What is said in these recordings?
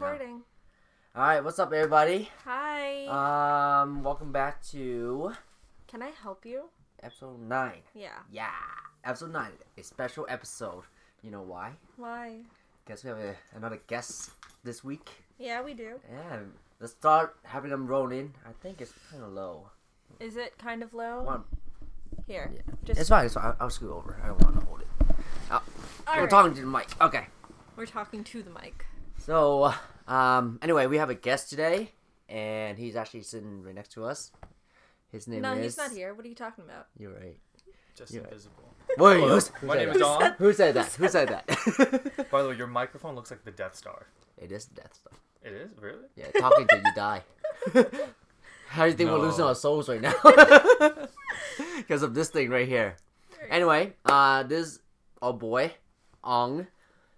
There you go. I It's see it now. recording. All right, what's up, everybody? Hi. Um, welcome back to Can I help you? episode nine. Yeah. Yeah, episode nine, a special episode. You know why? Why? Guess we have a, another guest this week. Yeah, we do. Yeah, let's start having them roll in. I think it's kind of low. Is it kind of low? One, Here. yeah. Just It's fine. It's fine. I'll, I'll scoot over. I don't want to hold it. All We're right. talking to the mic. Okay. We're talking to the mic. So, um, anyway, we have a guest today, and he's actually sitting right next to us. His name no, is. No, he's not here. What are you talking about? You're right. Just Yeah. invisible. Wait, Hello, who's, who my said name that? is Dom. Who said that? Who said that? By the way, your microphone looks like the Death Star. it is the death Star. It is really. Yeah, talking till you die. How do you think we're losing our souls right now? Because of this thing right here. Anyway, uh, this oh boy, Ong,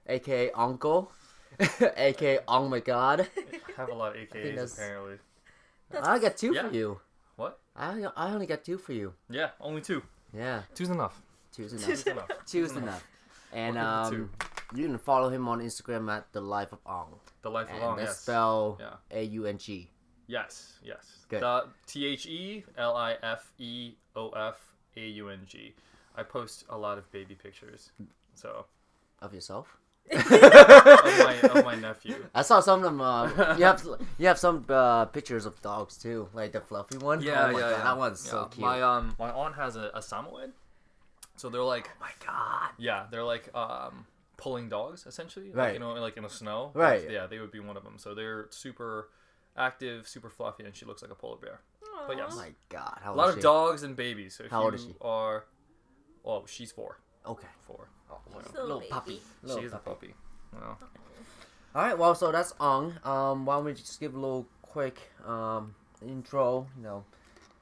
aka Uncle, aka Oh my God. I have a lot of AKAs that's- apparently. I got two Yeah. for you. What? I I only got two for you. Yeah, only two. Yeah, Two's enough. two's Two's enough. enough. two's enough. And um, you can follow him on Instagram at the life of Ong. The life of And long. that's Yes. spell Yeah. A U N G. Yes. Yes. Good. The T H E L I F E O F A U N G. I post a lot of baby pictures. So Of yourself? Of my of my nephew. I saw some of them. Uh, you have you have some uh, pictures of dogs too, like the fluffy one. Yeah, oh yeah, God, yeah. That one's so cute. My um my aunt has a, a Samoyed. So they're like oh my god. Yeah, they're like um, pulling dogs essentially. Like, Right. you know, like in the snow. Right. That's- Yeah, they would be one of them. So they're super active, super fluffy, and she looks like a polar bear. But yes. Oh my god. How A lot of she? dogs and babies. So How old is she? are, well, she's four. Okay. Four. Oh, She's a little, little puppy. Little She's a puppy. puppy. Well, All right. Well, so that's Ong. Um, why don't we just give a little quick um intro? You know.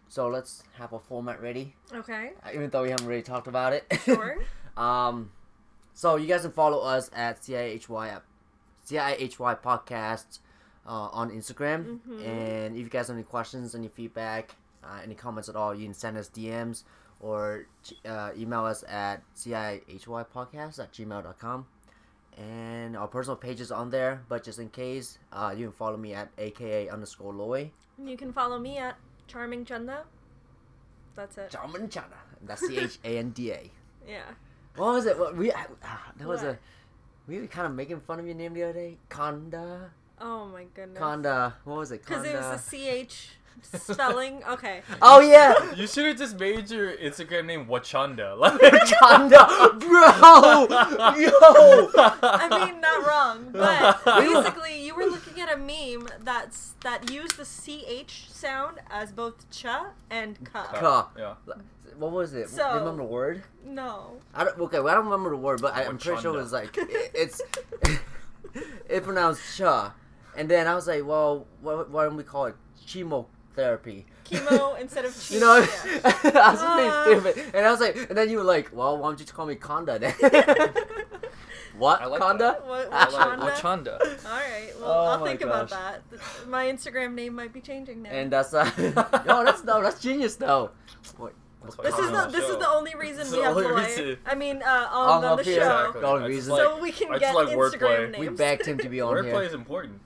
So let's have a format ready, Okay. uh, even though we haven't really talked about it. Sure. Um, so you guys can follow us at CIHY app, CIHY podcast uh, on Instagram. Mhm. And if you guys have any questions, any feedback, uh, any comments at all, you can send us DMs or uh, email us at CIHYpodcast at gmail.com. And our personal page is on there, but just in case, uh, you can follow me at AKA underscore Loy. You can follow me at Charming Chanda. That's it. Charming Chanda. That's C H A N D A. Yeah. What was it? What, we ah, that was What? a we were kind of making fun of your name the other day. Conda, Oh my goodness. Conda. What was it? Because it was a CH spelling. Okay. oh yeah, you should have just made your Instagram name Wachanda. Like, Conda, bro. Yo. I mean, not wrong, but basically, you were looking at a meme that's that used the ch sound as both cha and ka. Ka. yeah. What was it? So- remember the word? No. I don't. Okay, well, I don't remember the word, but I, I'm pretty sure it was like it, it's it pronounced cha, and then I was like, well, why, why don't we call it chemotherapy? Chemo instead of chi. You know, yeah. I was just being Uh. stupid, and I was like, and then you were like, "Well, why don't you just call me Conda then?" what I like Conda? What, I what like Chanda? Wachanda. All right. Well, Oh I'll my think about that. My Instagram name might be changing now. And that's uh, yo, that's no, that's genius though. Wait, That's why this is on the this show. is the only reason It's we have only Loy. reason. I mean, uh, On on, up the show, Exactly. The only reason- like- so we can get like Instagram names. we begged him to be on Wordplay here. is important.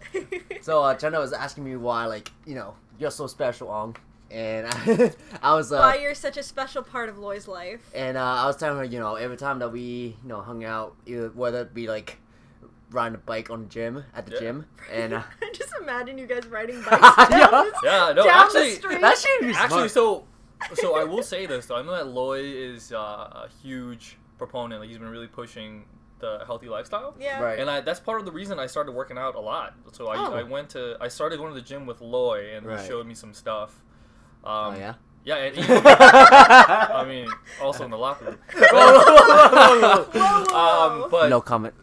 So uh, Chanda was asking me why, like, you know, you're so special, Ong, and I, I was uh, Why you're such a special part of Loy's life. and uh, I was telling her, you know, every time that we, you know, hung out, either, whether it be like riding a bike on the gym at the Yeah. gym, and uh, just imagine you guys riding bikes Yeah. down, the- Yeah, no, down actually, the street. that should be Actually, smart. so so I will say this though. I know that Loy is uh, a huge proponent. Like he's been really pushing the healthy lifestyle. yeah. Right. And I, that's part of the reason I started working out a lot. So I, Oh. I went to I started going to the gym with Loy and Right. he showed me some stuff. Um, oh yeah. Yeah, and even, I I mean, also in the locker room. Um, but no comment.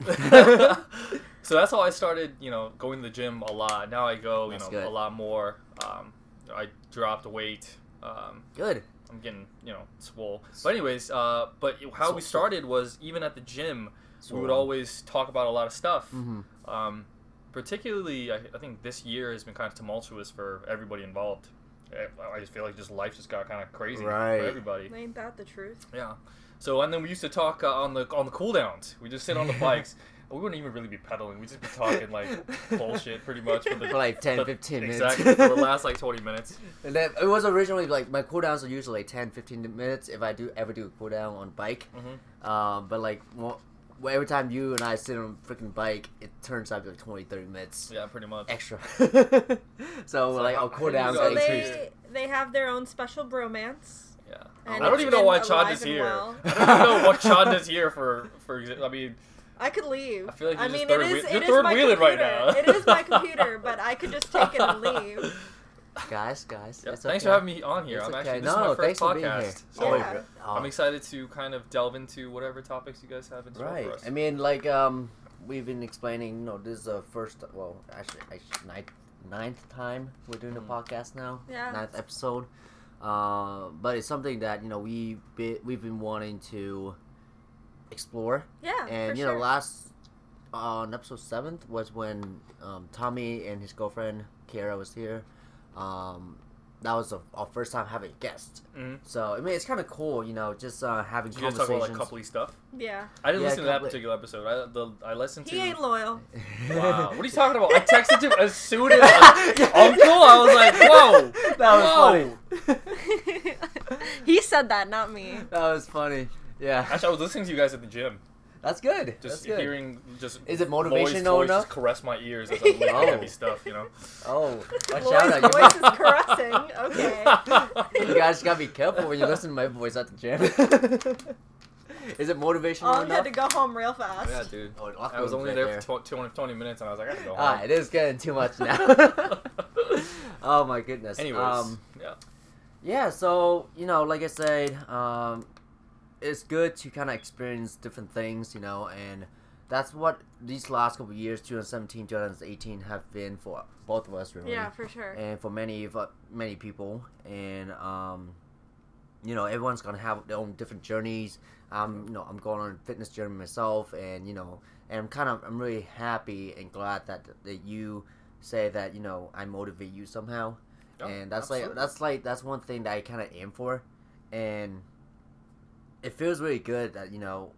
so that's how I started, you know, going to the gym a lot. Now I go, you That's know, good. a lot more. Um, I dropped weight. Um, Good. I'm getting, you know, swole. But anyways, uh, but how we started was even at the gym, we would always talk about a lot of stuff. Mhm. Um, particularly, I, I think this year has been kind of tumultuous for everybody involved. I I just feel like just life just got kind of crazy Right. for everybody. Ain't that the truth? Yeah. So and then we used to talk uh, on the on the cool downs. We just sit on the bikes. we wouldn't even really be pedaling. We'd just be talking like bullshit, pretty much for the For like 10, the- 15 minutes. Exactly for the last like twenty minutes. And then it was originally like my cooldowns are usually like 10, 15 minutes if I do ever do a cooldown on bike. hmm Um, but like well, every time you and I sit on a freaking bike, it turns out to be like 20, 30 minutes Yeah, pretty much. extra. so like I'll how down. you cooldowns guys- So they they have their own special bromance. Yeah. And I don't even know why Chad is here. well. I don't even know what Chanda's here for. For example, I mean, I could leave. I feel like I you're just mean, third it is wheel- it you're is third my wheeling right computer. now. it is my computer, but I could just take it and leave. Guys, guys. yeah, it's thanks okay. for having me on here. It's I'm okay. actually this no, is my first thanks for being podcast. here. So Yeah. Oh, I'm excited to kind of delve into whatever topics you guys have in store Right. for us. I mean, like, um, we've been explaining. You know, this is the first. Well, actually, actually ninth, ninth time we're doing the Mhm. podcast now. Yeah. Ninth episode. Uh, but it's something that you know we be, we've been wanting to explore, Yeah, and for you sure. know, last on episode seventh was when um, Tommy and his girlfriend Kiara was here. Um, that was the, our first time having a guest. Mhm. So I mean, it's kind of cool, you know, just uh, having Did you guys talk conversations. about like coupley stuff? yeah, I didn't Yeah, listen to that particular episode. I the I listened to. he ain't loyal. Wow, what are you talking about? I texted him as soon as Uncle. I was like, whoa, That was Whoa. funny. he said that, not me. that was funny. Yeah, Actually, I was listening to you guys at the gym, that's good. just that's good. hearing just Is it Lloyd's motivational voice enough? Just caress my ears as I'm lifting Oh. heavy stuff. You know. Oh, watch Lloyd's out! You, voice is caressing. Okay. you guys gotta be careful when you listen to my voice at the gym. Is it motivational All had enough? to go home real fast. yeah, dude. Oh, I was only there for tw- 20, 20 minutes, and I was like, I gotta go home. Ah, it is getting too much now. oh my goodness. Anyways, um, yeah. yeah. So you know, like I said, um, it's good to kind of experience different things, you know, and that's what these last couple of years, 2017, 2018, have been for both of us, really. Yeah, for sure. and for many of uh, many people. And um you know everyone's gonna have their own different journeys. Um you know i'm going on a fitness journey myself and you know and i'm kind of i'm really happy and glad that that you say that you know i motivate you somehow. Yeah, and that's like that's like that's one thing that i kind of aim for. And it feels really good that you know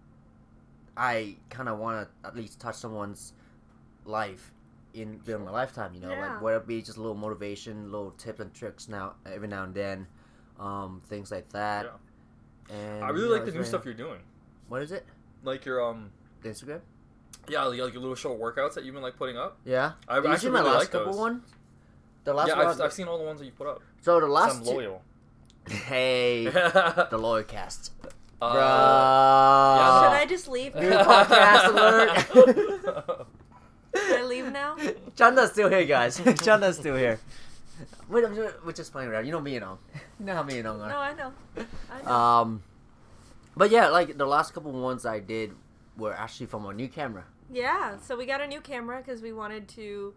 i kind of want to at least touch someone's life in during my lifetime you know Yeah. like whether it be just a little motivation little tips and tricks now every now and then um things like that and I really you know, like the new very- stuff you're doing, what is it like your um, instagram yeah, like, your little short workouts that you've been like putting up. yeah I Did you see actually my really last like couple those. ones the last yeah, one I've, I've seen all the ones that you put up. so the last I'm two- loyal. hey the lawyer cast yeah, Bruh. Should I just leave? New podcast alert. Should I leave now? Chanda's still here, guys. Chanda's still here. Wait, I'm we're just playing around. You know me and Ong. You know how me and Ong No. I know. I know. Um, but yeah, like the last couple ones I did were actually from our new camera. Yeah, so we got a new camera because we wanted to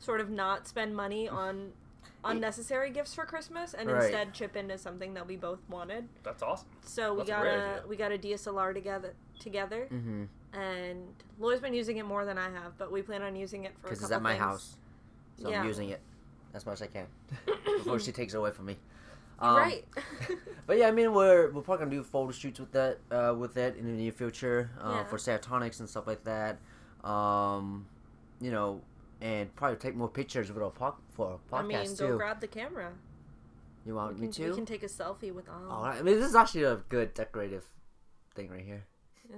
sort of not spend money on unnecessary gifts for Christmas and Right. instead chip into something that we both wanted. That's awesome. So we That's a got great a idea. we got a DSLR together together, Mm-hmm. and Lloyd's been using it more than I have, but we plan on using it for a Because couple it's at my things. house, so Yeah. I'm using it as much as I can before she takes it away from me. Um, right. But yeah, I mean, we're we're probably gonna do photo shoots with that uh, with that in the near future uh, Yeah. for Serotonix and stuff like that. Um, you know, and probably take more pictures with our po- for our podcast I mean, go too. grab the camera. you want we me can, to? We can take a selfie with all All right. I mean, this is actually a good decorative thing right here.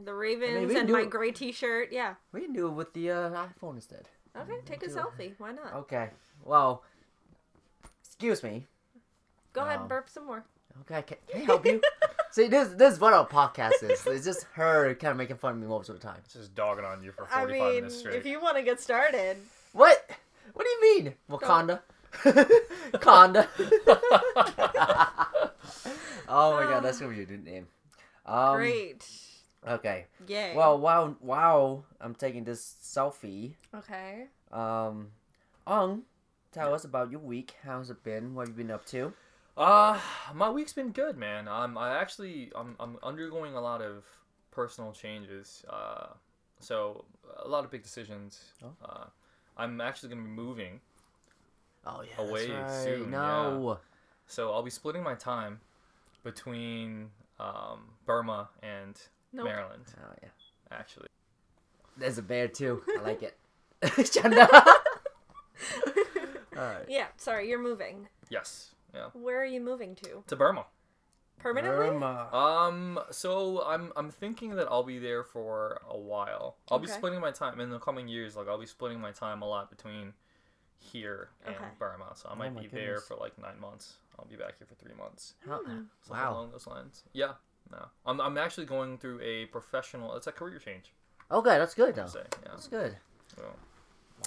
the ravens we can and my it- gray T-shirt. Yeah. We can do it with the uh, iPhone instead. Okay, take a do it. selfie. Why not? Okay. Well, excuse me. Go ahead, and burp some more. Okay, can, can I help you? See, this this is what our podcast is. It's just her kind of making fun of me most of the time. It's just dogging on you for I 45 mean, minutes straight. if you want to get started, What? What do you mean? Wakanda? Conda? oh my god, that's gonna be your new name. Um, great. Okay. Yay. Well, wow, wow, I'm taking this selfie. Okay. Um, Ong, tell us about your week. How's it been? What have you been up to? Uh, my week's been good, man. I'm I actually I'm I'm undergoing a lot of personal changes. Uh, so a lot of big decisions. Oh. Uh, I'm actually gonna be moving, Oh yeah, Away that's right. soon, No. so I'll be splitting my time between um, Burma and Nope. Maryland. Oh yeah. Actually, There's a bear too. I like it. Chanda. Alright. Yeah, sorry, you're moving. Yes. Yeah. Where are you moving to? To Burma. Permanently? Burma. Um. So I'm I'm thinking that I'll be there for a while. I'll be Okay. splitting my time in the coming years. Like I'll be splitting my time a lot between here and Okay. Burma. So I Oh might my be there goodness. for like nine months. I'll be back here for three months. How- Something Wow. along those lines. Yeah. No. I'm I'm actually going through a professional. It's a career change. Okay, that's good though. I'll say. Yeah. That's good. So,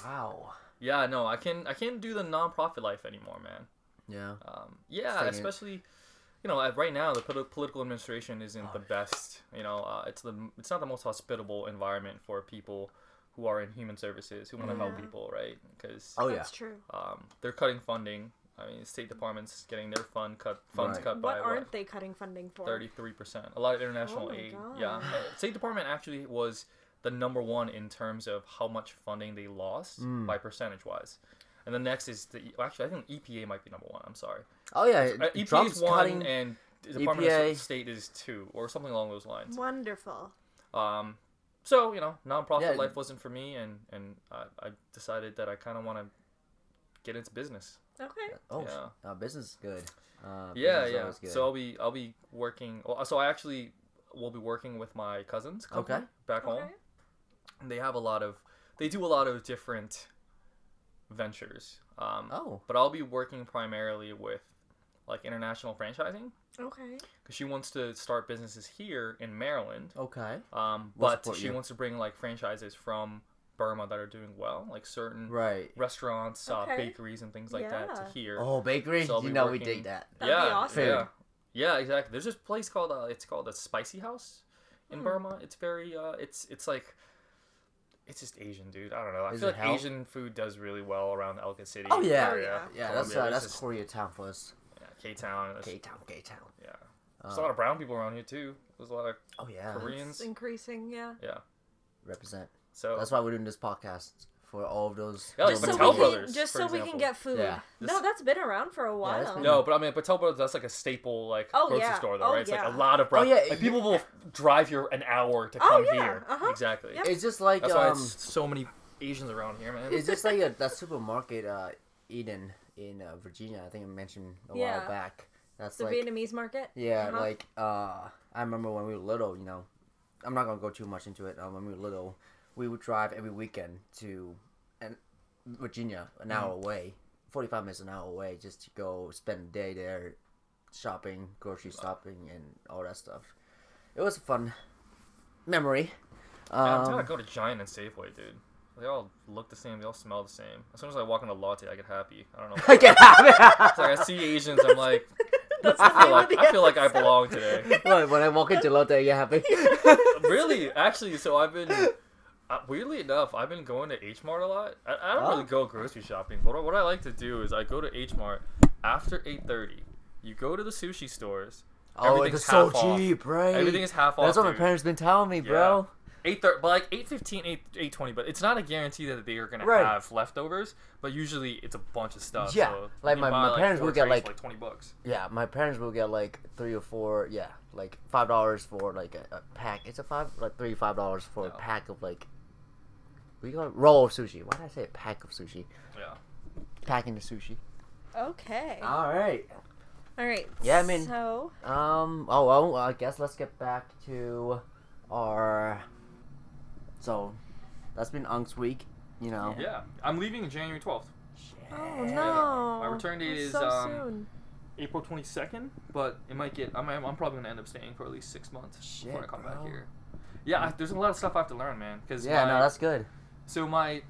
Wow. yeah. No. I can I can't do the nonprofit life anymore, man. Yeah. Um, yeah, Staying- especially you know right now the political administration isn't Oh, the best. You know, uh, it's the it's not the most hospitable environment for people who are in human services who want to help people, right? Because Oh yeah. That's true. um, they're cutting funding. I mean, State Department's getting their fund cut funds Right. cut by What what aren't they cutting funding for? thirty three percent. A lot of international Oh my aid. God. Yeah, Uh, State Department actually was the number one in terms of how much funding they lost Mm. by percentage wise. And the next is the actually I think EPA might be number one. I'm sorry. Oh yeah. Uh, EPA Trump's is one cutting. and the Department EPA. of State is two or something along those lines. Wonderful. Um, so you know, nonprofit Yeah. life wasn't for me, and and I, I decided that I kind of want to get into business. Okay. oh, yeah. uh, business is good. Uh, yeah, business is yeah. always good. So I'll be I'll be working. Well, so I actually will be working with my cousins. Okay. Back home, and they have a lot of they do a lot of different ventures. Um, oh. but I'll be working primarily with like international franchising Okay. because she wants to start businesses here in Maryland. Okay. Um, We'll but she you. wants to bring like franchises from Burma that are doing well, like certain Right. restaurants, uh, bakeries, and things like that to here. Oh, bakery. So I'll you be know we working- dig that. That'd be yeah, awesome. yeah, yeah, exactly. There's this place called uh, it's called a Spicy House in Hmm. Burma. It's very uh, it's it's like. It's just Asian, dude. I don't know. I Is feel like health? Asian food does really well around Ellicott City. Oh yeah. area, Yeah, that's Columbia. uh, that's just- Koreatown for us. Yeah, K Town. K Town, K Town. Yeah. There's a lot of brown people around here too. There's a lot of Oh yeah. Koreans. It's increasing, yeah. Yeah. Represent. So That's why we're doing this podcast for all of those. Yeah, like Just so, Patel we Brothers, can, just for so we can get food. Yeah. No, that's been around for a while. it's No, but I mean, Patel Brothers, that's like a staple, like Oh, grocery yeah. store, though, Oh, right? It's like a lot of brown. Oh, yeah, like people will drive here an hour to Oh, come yeah, here. uh-huh. Exactly. Yep. It's just like That's why um, it's so many Asians around here, man. it's just like a, that supermarket, uh, Eden in uh, Virginia. I think I mentioned a Yeah. while back. That's The like Vietnamese market. yeah, Uh-huh. like uh, I remember when we were little. You know, I'm not gonna go too much into it. Um, when we were little, we would drive every weekend to, and Virginia, an hour Mm-hmm. away, 45 minutes an hour away, just to go spend a day there, shopping, grocery shopping, and all that stuff. It was a fun memory. Yeah, I'm Um, telling you, go to Giant and Safeway, dude. They all look the same. They all smell the same. As soon as I walk into Lotte, I get happy. I don't know. I get happy. It's like I see Asians, I'm like, I feel like I feel like I belong today. when, when I walk into Lotte, you're happy. really, actually, so I've been uh, weirdly enough, I've been going to H Mart a lot. I, I don't Oh. really go grocery shopping, but what I like to do is I go to H Mart after eight thirty. You go to the sushi stores. Oh, Everything's it's so off. cheap, right? Everything is half That's off. That's what my dude. parents been telling me, bro. Eight thirty, but like eight fifteen, eight eight twenty. But it's not a guarantee that they are gonna Right. have leftovers. But usually it's a bunch of stuff. Yeah, so like you my- buy, my parents four will get, trays like- for, like twenty bucks. Yeah, my parents will get like three or four. Yeah, like five dollars for like a, a pack. It's a five, like three five dollars for a Yeah. pack of like. We got roll of sushi. Why did I say a pack of sushi? Yeah. Packing the sushi. Okay. All right. All right. Yeah, I mean- So. Um. Oh well. I guess let's get back to our. So, that's been Unk's week. You know. Yeah, I'm leaving January twelfth. Oh no. My return date That's is, so um, soon. April 22nd, but it might get. I'm, I'm probably gonna end up staying for at least six months before I come bro. back here. Yeah, I, there's a lot of stuff I have to learn, man. Cause Yeah. my, No, that's good. so my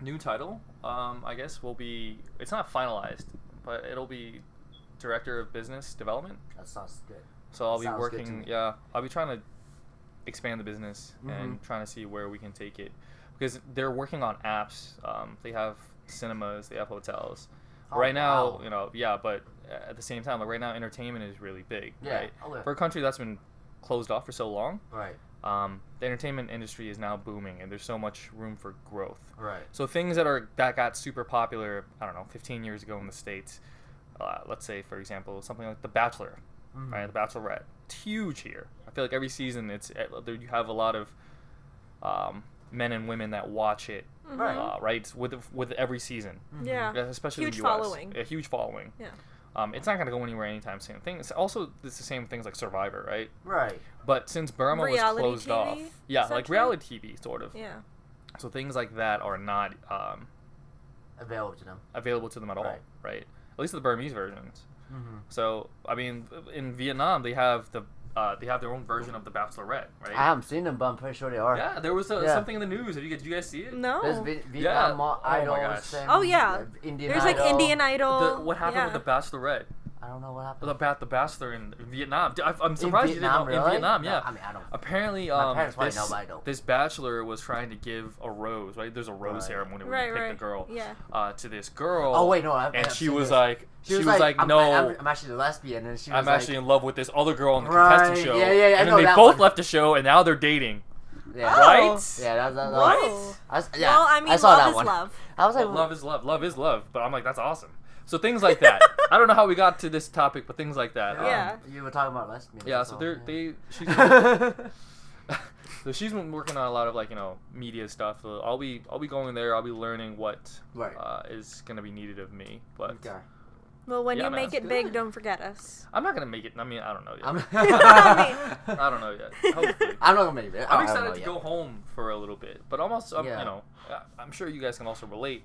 new title, um, I guess, will be. It's not finalized, but it'll be director of business development. That sounds good. So I'll be Sounds good working. Yeah, I'll be trying to expand the business and Mhm. trying to see where we can take it because they're working on apps. Um, they have cinemas, they have hotels. Oh, right now, wow. you know, yeah, but at the same time, like right now, entertainment is really big, Yeah, right? oh. For a country that's been closed off for so long, Right. um, the entertainment industry is now booming, and there's so much room for growth. Right. So things that are that got super popular, I don't know, 15 years ago in the states. Uh, let's say, for example, something like The Bachelor, Mhm. right? The Bachelorette, it's huge here. I feel like every season, it's eh, you have a lot of um, men and women that watch it. Right. Uh, right, with with every season, Yeah. Yeah, especially Huge the US. following. A huge following. Yeah. Um, it's not gonna go anywhere anytime soon. Thing. It's also it's the same things like Survivor, right? Right. But since Burma Reality was closed TV, off, yeah, like essentially? reality TV, sort of. Yeah. So things like that are not um, Available to them. available to them at all, Right. right? At least the Burmese versions. Mm-hmm. So I mean, in Vietnam they have the uh, they have their own version of the Bachelorette, right? I haven't seen them, but I'm pretty sure they are. yeah, there was a, Yeah. something in the news. Have you, did you guys see it? No. There's Vi- Yeah. Vietnam Oh my gosh. Oh, yeah. uh, Indian There's like Indian Idol. The, what happened yeah. with the Bachelorette? I don't know what happened. The, the Bachelor in Vietnam. I, I'm in surprised Vietnam, you didn't know. really? In Vietnam, No, yeah. I mean, I don't. Apparently, My um, parents this, know, but I don't. this bachelor was trying to give a rose, right? There's a rose Right. ceremony where Right, you pick right. the girl Yeah. uh, to this girl. Oh wait, no. I, and I've she seen was this. like, she was like, I'm, no, I'm, I'm actually a lesbian, and she was I'm like, actually in love with this other girl on the Right, contestant show. yeah, yeah, yeah, I and know then they that both one. left the show, and now they're dating. yeah, Oh. Right? yeah, that, that, that, Whoa. I was, yeah, well, I mean, saw love that is one. love. I was like, Well, love is love. Love is love. But I'm like, that's awesome. So things like that. I don't know how we got to this topic, but things like that. Um, Yeah. You were talking about last lesbians. yeah. So they're yeah. they she's so she's been working on a lot of like you know media stuff. So I'll be I'll be going there. I'll be learning what Right. uh, is gonna be needed of me. But Okay. Well, when Yeah, you man, make that's it big, good. don't forget us. I'm not gonna make it. I mean, I don't know yet. I'm, don't know yet. Hopefully. I'm not gonna make it. I I'm don't excited to yet. go home for a little bit, but almost, um, Yeah. you know, I'm sure you guys can also relate.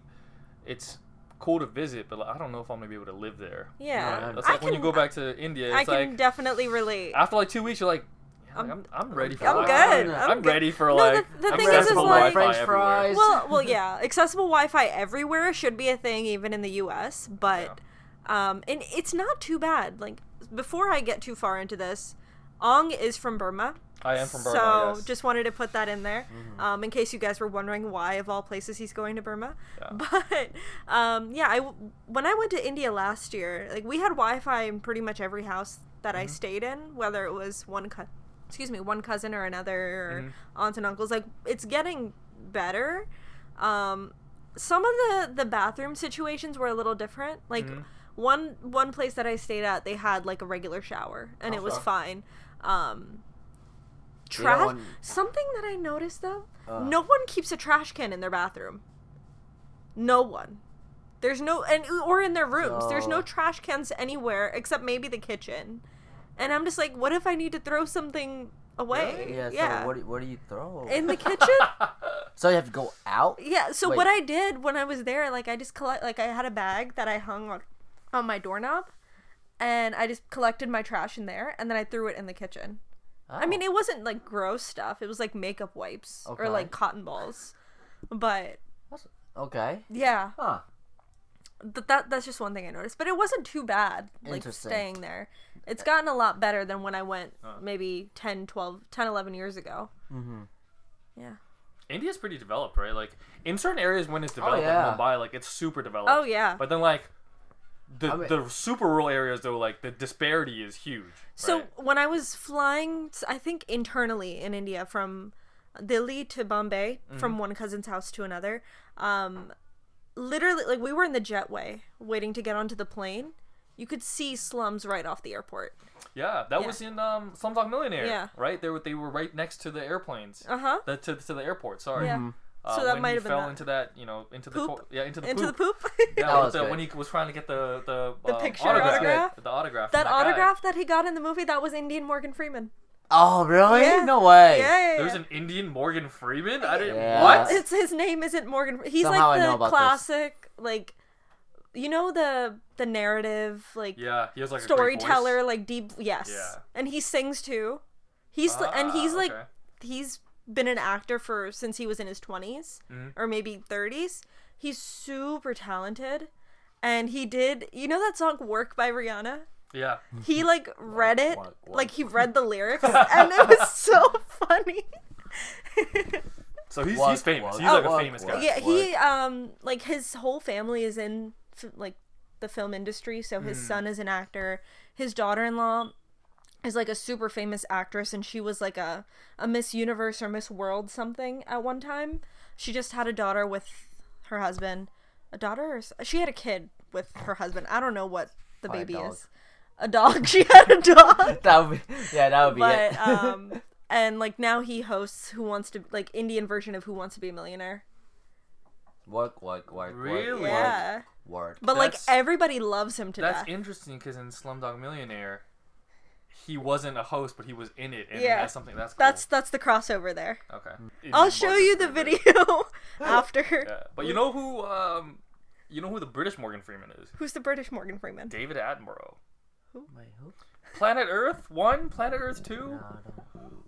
It's cool to visit, but I don't know if I'm gonna be able to live there. Yeah. Right. That's I like when you go back to India. I can like definitely relate. after like two weeks, you're like, yeah, I'm- I'm, I'm ready for I'm life. good. I'm, I'm good. ready for No, like the- the I'm thing ready is, is for like- Wi-Fi French fries. well, well, yeah. Accessible Wi-Fi everywhere should be a thing, even in the U.S. But, um, and it's not too bad. Like before I get too far into this, Ong is from Burma. I am from Burma. so yes. just wanted to put that in there, Mm-hmm. um, in case you guys were wondering why, of all places, he's going to Burma. Yeah. But um, yeah, I when I went to India last year, like we had Wi-Fi in pretty much every house that Mm-hmm. I stayed in, whether it was one co- excuse me, one cousin or another, or Mhm. aunts and uncles. Like it's getting better. Um, some of the the bathroom situations were a little different. Like Mhm. one one place that I stayed at, they had like a regular shower, and Oh, it was sure. fine. Um, trash. Something that I noticed though, Uh. no one keeps a trash can in their bathroom. No one. There's no and or in their rooms. There's no trash cans anywhere except maybe the kitchen. And I'm just like, what if I need to throw something away? Yeah. yeah. So what do, what do you throw? in the kitchen? so you have to go out. Yeah. So Wait. what I did when I was there, like I just collect, like I had a bag that I hung on, on my doorknob, and I just collected my trash in there, and then I threw it in the kitchen. I mean, Oh. it wasn't like gross stuff. It was like makeup wipes Okay. or like cotton balls, but okay. yeah, Huh. th- that that's just one thing I noticed. But it wasn't too bad. Like staying there, it's gotten a lot better than when I went Huh. maybe 10, 12, 10, 11 years ago. Mm-hmm. Yeah. India's pretty developed, right? Like in certain areas when it's developed, yeah. like Mumbai, like it's super developed. Oh yeah. But then like the I mean- the super rural areas though, like the disparity is huge. So right? when I was flying, i think internally in India from Delhi to Bombay, Mm-hmm. from one cousin's house to another, um, literally, like we were in the jetway waiting to get onto the plane. You could see slums right off the airport. yeah, that yeah. was in um, Slumdog Millionaire. Yeah. right. They were they were right next to the airplanes. Uh huh. The, to, to the airport. Sorry. Yeah. Mm-hmm. Uh, So that when might he have been fell that. into that, you know, into the Poop? to- yeah, into the Into poop. the poop. Yeah, That was the, when he was trying to get the the, The uh, picture autograph, autograph? the autograph. that from guy. autograph that he got in the movie that was Indian Morgan Freeman. Oh really? Yeah. No way. Yeah, yeah, yeah. There's an Indian Morgan Freeman. I didn't. Yeah. What? It's his name isn't Morgan. He's Somehow like the about this. classic, like you know the the narrative, like Yeah, he has like a great storyteller, voice. like deep. Yes, Yeah. and he sings too. He's and Ah, he's like okay. he's been an actor for since he was in his 20s Mhm. or maybe 30s. He's super talented. And he did, you know that song "Work" by Rihanna? Yeah. He like read it, work, work. like he read the lyrics, and it was so funny. So he's Work, he's famous. work, He's like a work, famous guy. yeah, he um like his whole family is in like the film industry. So his Hmm. son is an actor. His daughter-in-law is like a super famous actress, and she was like a a Miss Universe or Miss World something at one time. She just had a daughter with her husband. A daughter, or she had a kid with her husband. I don't know what the Probably baby dog. is. A dog. She had a dog. That would be. Yeah, that would be but it. um and like now he hosts Who Wants to like Indian version of Who Wants to Be a Millionaire. Work, work, work, Really? work, Yeah, work. but like everybody loves him to That's death. interesting because in Slumdog Millionaire, he wasn't a host, but he was in it, and Yeah. that's something that's cool. That's that's the crossover there. okay. I'll show you the video after. Yeah, but you know who? Um, you know who the British Morgan Freeman is? Who's the British Morgan Freeman? David Attenborough. Who? Wait, who? Planet Earth one, Planet Earth two. No,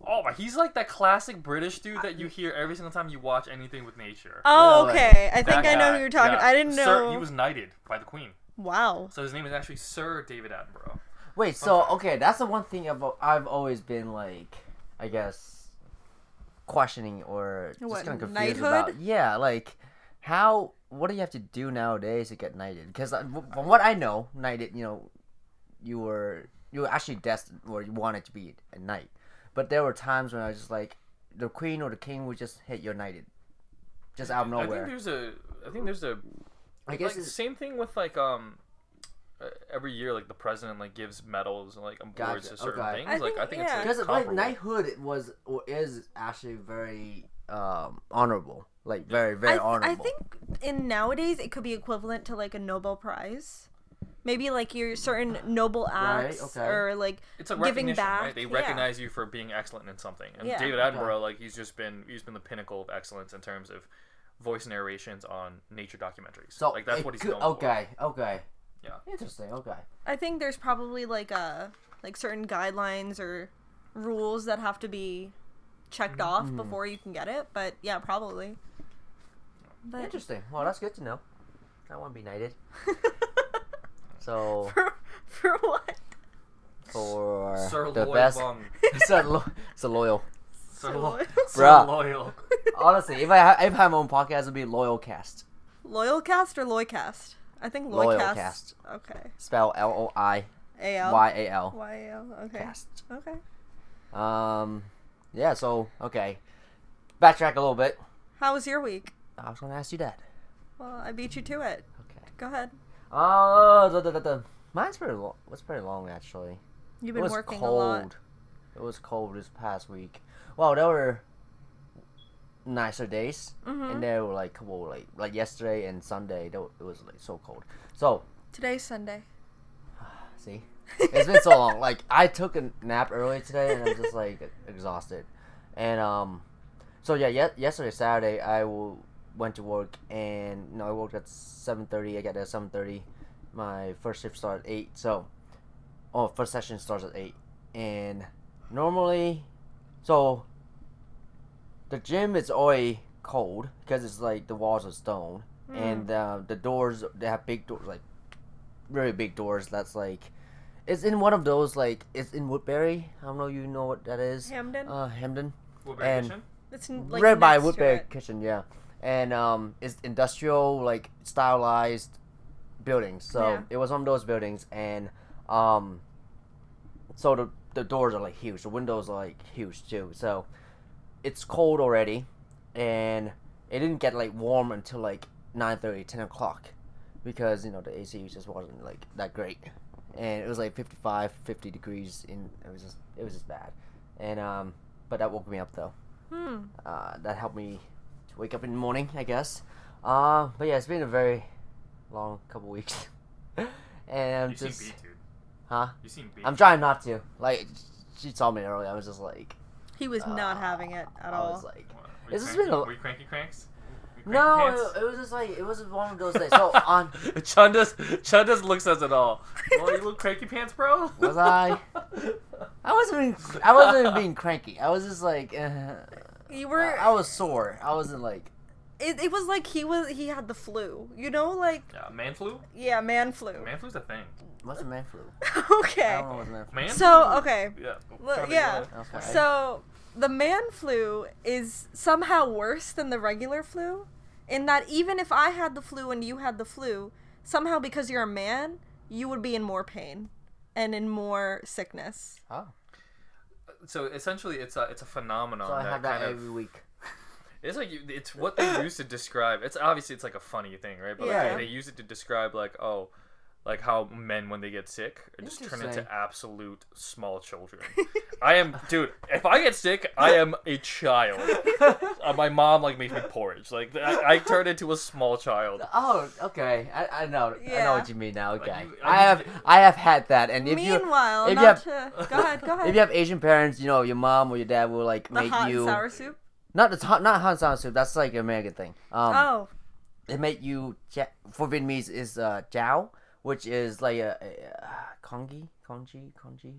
Oh my, he's like that classic British dude that you hear every single time you watch anything with nature. Oh, Really? okay. I think That I know guy, who you're talking. yeah. I didn't know. Sir, he was knighted by the Queen, Wow. so his name is actually Sir David Attenborough. Wait, so Okay. okay, that's the one thing I've I've always been like, I guess, questioning or just What, kind of confused about. Yeah, like how what do you have to do nowadays to get knighted? Because from what I know, knighted, you know, you were you were actually destined or you wanted to be a knight, but there were times when I was just like, the queen or the king would just hit your knighted, just out of I think nowhere. there's a, I think there's a, I guess like, it's, same thing with like um. Uh, every year, like the president like gives medals and like awards Gotcha, to certain okay. things. I like I think- think yeah. it's because like, like knighthood was or is actually very um honorable, like very very I, th- honorable. I think in nowadays it could be equivalent to like a Nobel Prize. Maybe like your certain noble Right, acts okay. or like It's a giving back. right? They yeah. recognize you for being excellent in something. And Yeah. David Okay. Like he's just been he's been the pinnacle of excellence in terms of voice narrations on nature documentaries. So like that's what he's could- known okay, okay, Yeah. interesting. Okay, I think there's probably like a like certain guidelines or rules that have to be checked off Mm-hmm. before you can get it. But yeah, probably. But interesting. Well, that's good to know. I want to be knighted. So for, for what? for for. Sir the Loyal best, Bung. so, lo- so loyal. Sir, So lo- loyal. Sir Bruh. Loyal. Honestly, if I ha- if I had my own podcast, it'd be Loyal Cast. Loyal cast or Loycast? I think Loyal. Cast. Okay. Spell L O I A L. Y A L. Y A L. Okay. Cast. Okay. Um, yeah. So okay, backtrack a little bit. How was your week? I was gonna ask you that. Well, I beat you to it. Okay. Go ahead. Uh, the, the, the, the, mine's pretty long. Was pretty long actually. You've it been was working cold. a lot. It was cold this past week. Well, there were nicer days, Mhm. and there were like couple like like yesterday and Sunday. Were- it was like so cold. So Today's Sunday. see, it's been so long. Like I took a nap early today, and I'm just like exhausted. And um, so yeah, ye- yesterday Saturday I w- went to work, and you know I worked at seven thirty. I got there at seven thirty. My first shift started at eight. So, oh, first session starts at eight, and normally, so the gym is always cold because it's like the walls are stone, and uh, the doors they have big doors like really big doors. That's like it's in one of those like it's in Woodberry. I don't know you know what that is. Hampden. Uh, Hampden. Woodberry And- Kitchen? it's n- like right by Woodberry. Kitchen, yeah. And um, it's industrial, like stylized buildings. So Yeah. it was one of those buildings, and um, so the the doors are like huge. The windows are like huge too. So it's cold already, and it didn't get like warm until like 9:30, 10 o'clock, because you know the AC just wasn't like that great, and it was like 55, 50 degrees. In it was just it was just bad, and um, but that woke me up though Hmm. uh, that helped me to wake up in the morning, I guess. Uh, but yeah, it's been a very long couple weeks, and I'm You just, seem huh? You seem beat. I'm trying not to. Like, she told me earlier. I was just like, He was not uh, having it at I all. was like, What, were you It's cranky- been a- Were you cranky cranks? Were you no, it, it was just like it was one of those days. So on Chundas, Chundas looks at it all. Well, you look cranky pants, bro. Was I? I wasn't. Being, I wasn't even being cranky. I was just like, uh, you were. I, I was sore. I wasn't like, it, it was like he was. He had the flu. You know, like Yeah, man flu. yeah, man flu. Man flu's a thing. What's a man flu? I okay. don't know what's a man flu. Man. So flu? okay. Yeah. Well, Chundas, yeah. go. Okay. So the man flu is somehow worse than the regular flu, in that even if I had the flu and you had the flu, somehow because you're a man, you would be in more pain and in more sickness. oh, So essentially, it's a it's a phenomenon so I that have that kind every of week. it's like you, it's what they use to describe. It's obviously it's like a funny thing, right? But like, Yeah. they, they use it to describe like oh, like how men when they get sick just turn into absolute small children. I am, dude. If I get sick, I am a child. Uh, my mom like makes me porridge. Like I, I turn into a small child. Oh, okay. I, I know. I know what you mean now. Okay. you- I I have I have had that, and if you Meanwhile, if you not have- to go ahead, go ahead. if you have Asian parents, you know your mom or your dad will like the make hot you and sour soup. not the hot not hot and sour soup. That's like an American thing. Um, oh, they make you ja- for Vietnamese is uh jiao, which is like a, a, uh congee, congee, congee.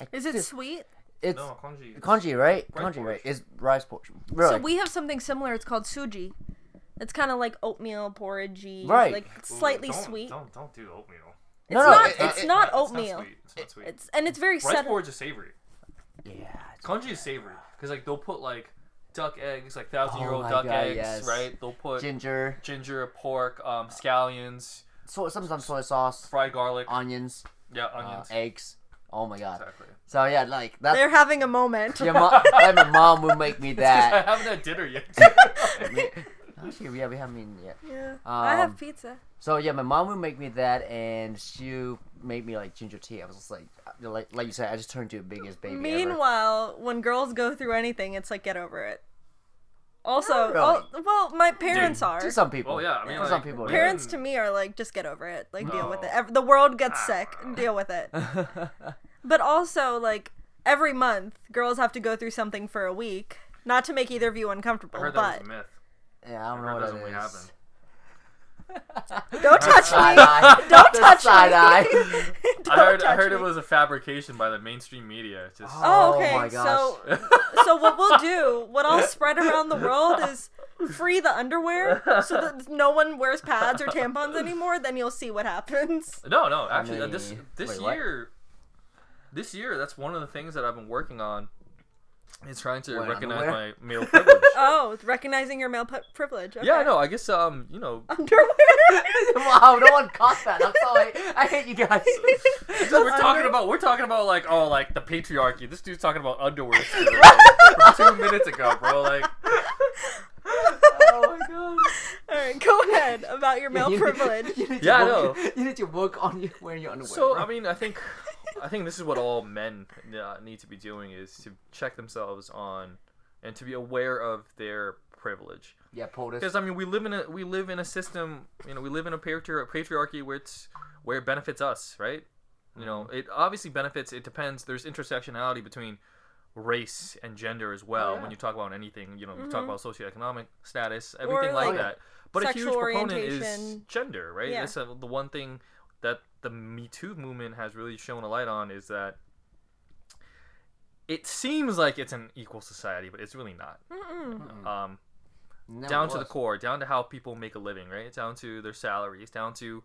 I is it just- sweet? It's No, congee. congee, right? Rice Congee, right? porridge. Is rice porridge. Really? So we have something similar. It's called suji. It's kind of like oatmeal porridgey, Right. like Ooh, slightly don't- sweet. Don't don't do oatmeal. It's No, no, not. it- it's it- not It's oatmeal. sweet. It's not sweet. It's and it's very Rice set. porridge is savory. yeah. Congee is savory because like they'll put like duck eggs, like thousand year Oh old my duck God, eggs, yes. right? They'll put Ginger, ginger, pork, um, scallions, so sometimes soy sauce, fried garlic, onions, yeah, uh, onions. eggs. Oh my god. exactly. So yeah, like that's They're having a moment. your mom. my mom would make me that. I haven't had dinner yet. Actually, yeah, we haven't eaten yet. Yeah, I have Um, pizza. So yeah, my mom would make me that, and she made me like ginger tea. I was just like, like, like you said, I just turned to the biggest baby ever. Meanwhile, when girls go through anything, it's like get over it. Also, Not really. oh, well, my parents are. To some people. Well, yeah, I mean, for like, some people. women- Parents to me are like, just get over it. Like, deal with it. No. Ev- The world gets Ah. sick. Deal with it. But also, like, every month, girls have to go through something for a week. Not to make either of you I uncomfortable, heard that but was a myth. yeah, I don't I know heard what that that doesn't really is. happen. don't touch Side me. eye. Don't The touch side me. eye. Don't I heard. I heard me. it was a fabrication by the mainstream media. Just Oh, Oh okay. my gosh. So, so what we'll do, what I'll spread around the world is free the underwear, so that no one wears pads or tampons anymore. Then you'll see what happens. no, no. Actually, uh, this mean- this wait, what? year, this year, that's one of the things that I've been working on. Is trying to Wearing recognize my male privilege. Oh, it's recognizing your male p- privilege. Okay. Yeah, no. I guess um, you know, Underwear. wow, no one caught that. I'm sorry. I hate you guys. So we're talking about we're talking about like oh like the patriarchy. This dude's talking about underwear still, like, from two minutes ago, bro. Like oh my god. All right, go ahead about your male You- privilege. You need to Yeah, I work, know. You need to work on you wearing your underwear. so. bro. I mean, I think I think this is what all men uh, need to be doing is to check themselves on and to be aware of their privilege. yeah, POTUS. Because I mean, we live in a we live in a system. You know, we live in a patri- patriarchy where it's where it benefits us, right? You know, it obviously benefits. It depends. There's intersectionality between race and gender as well yeah. when you talk about anything. You know, you talk Mhm. about socioeconomic status, everything like like, that. But a huge proponent is gender, right? Yeah. It's uh the one thing that the Me Too movement has really shown a light on is that it seems like it's an equal society, but it's really not. Mm-mm. Um, Never down to the core, down to how people make a living, right? Down to their salaries, down to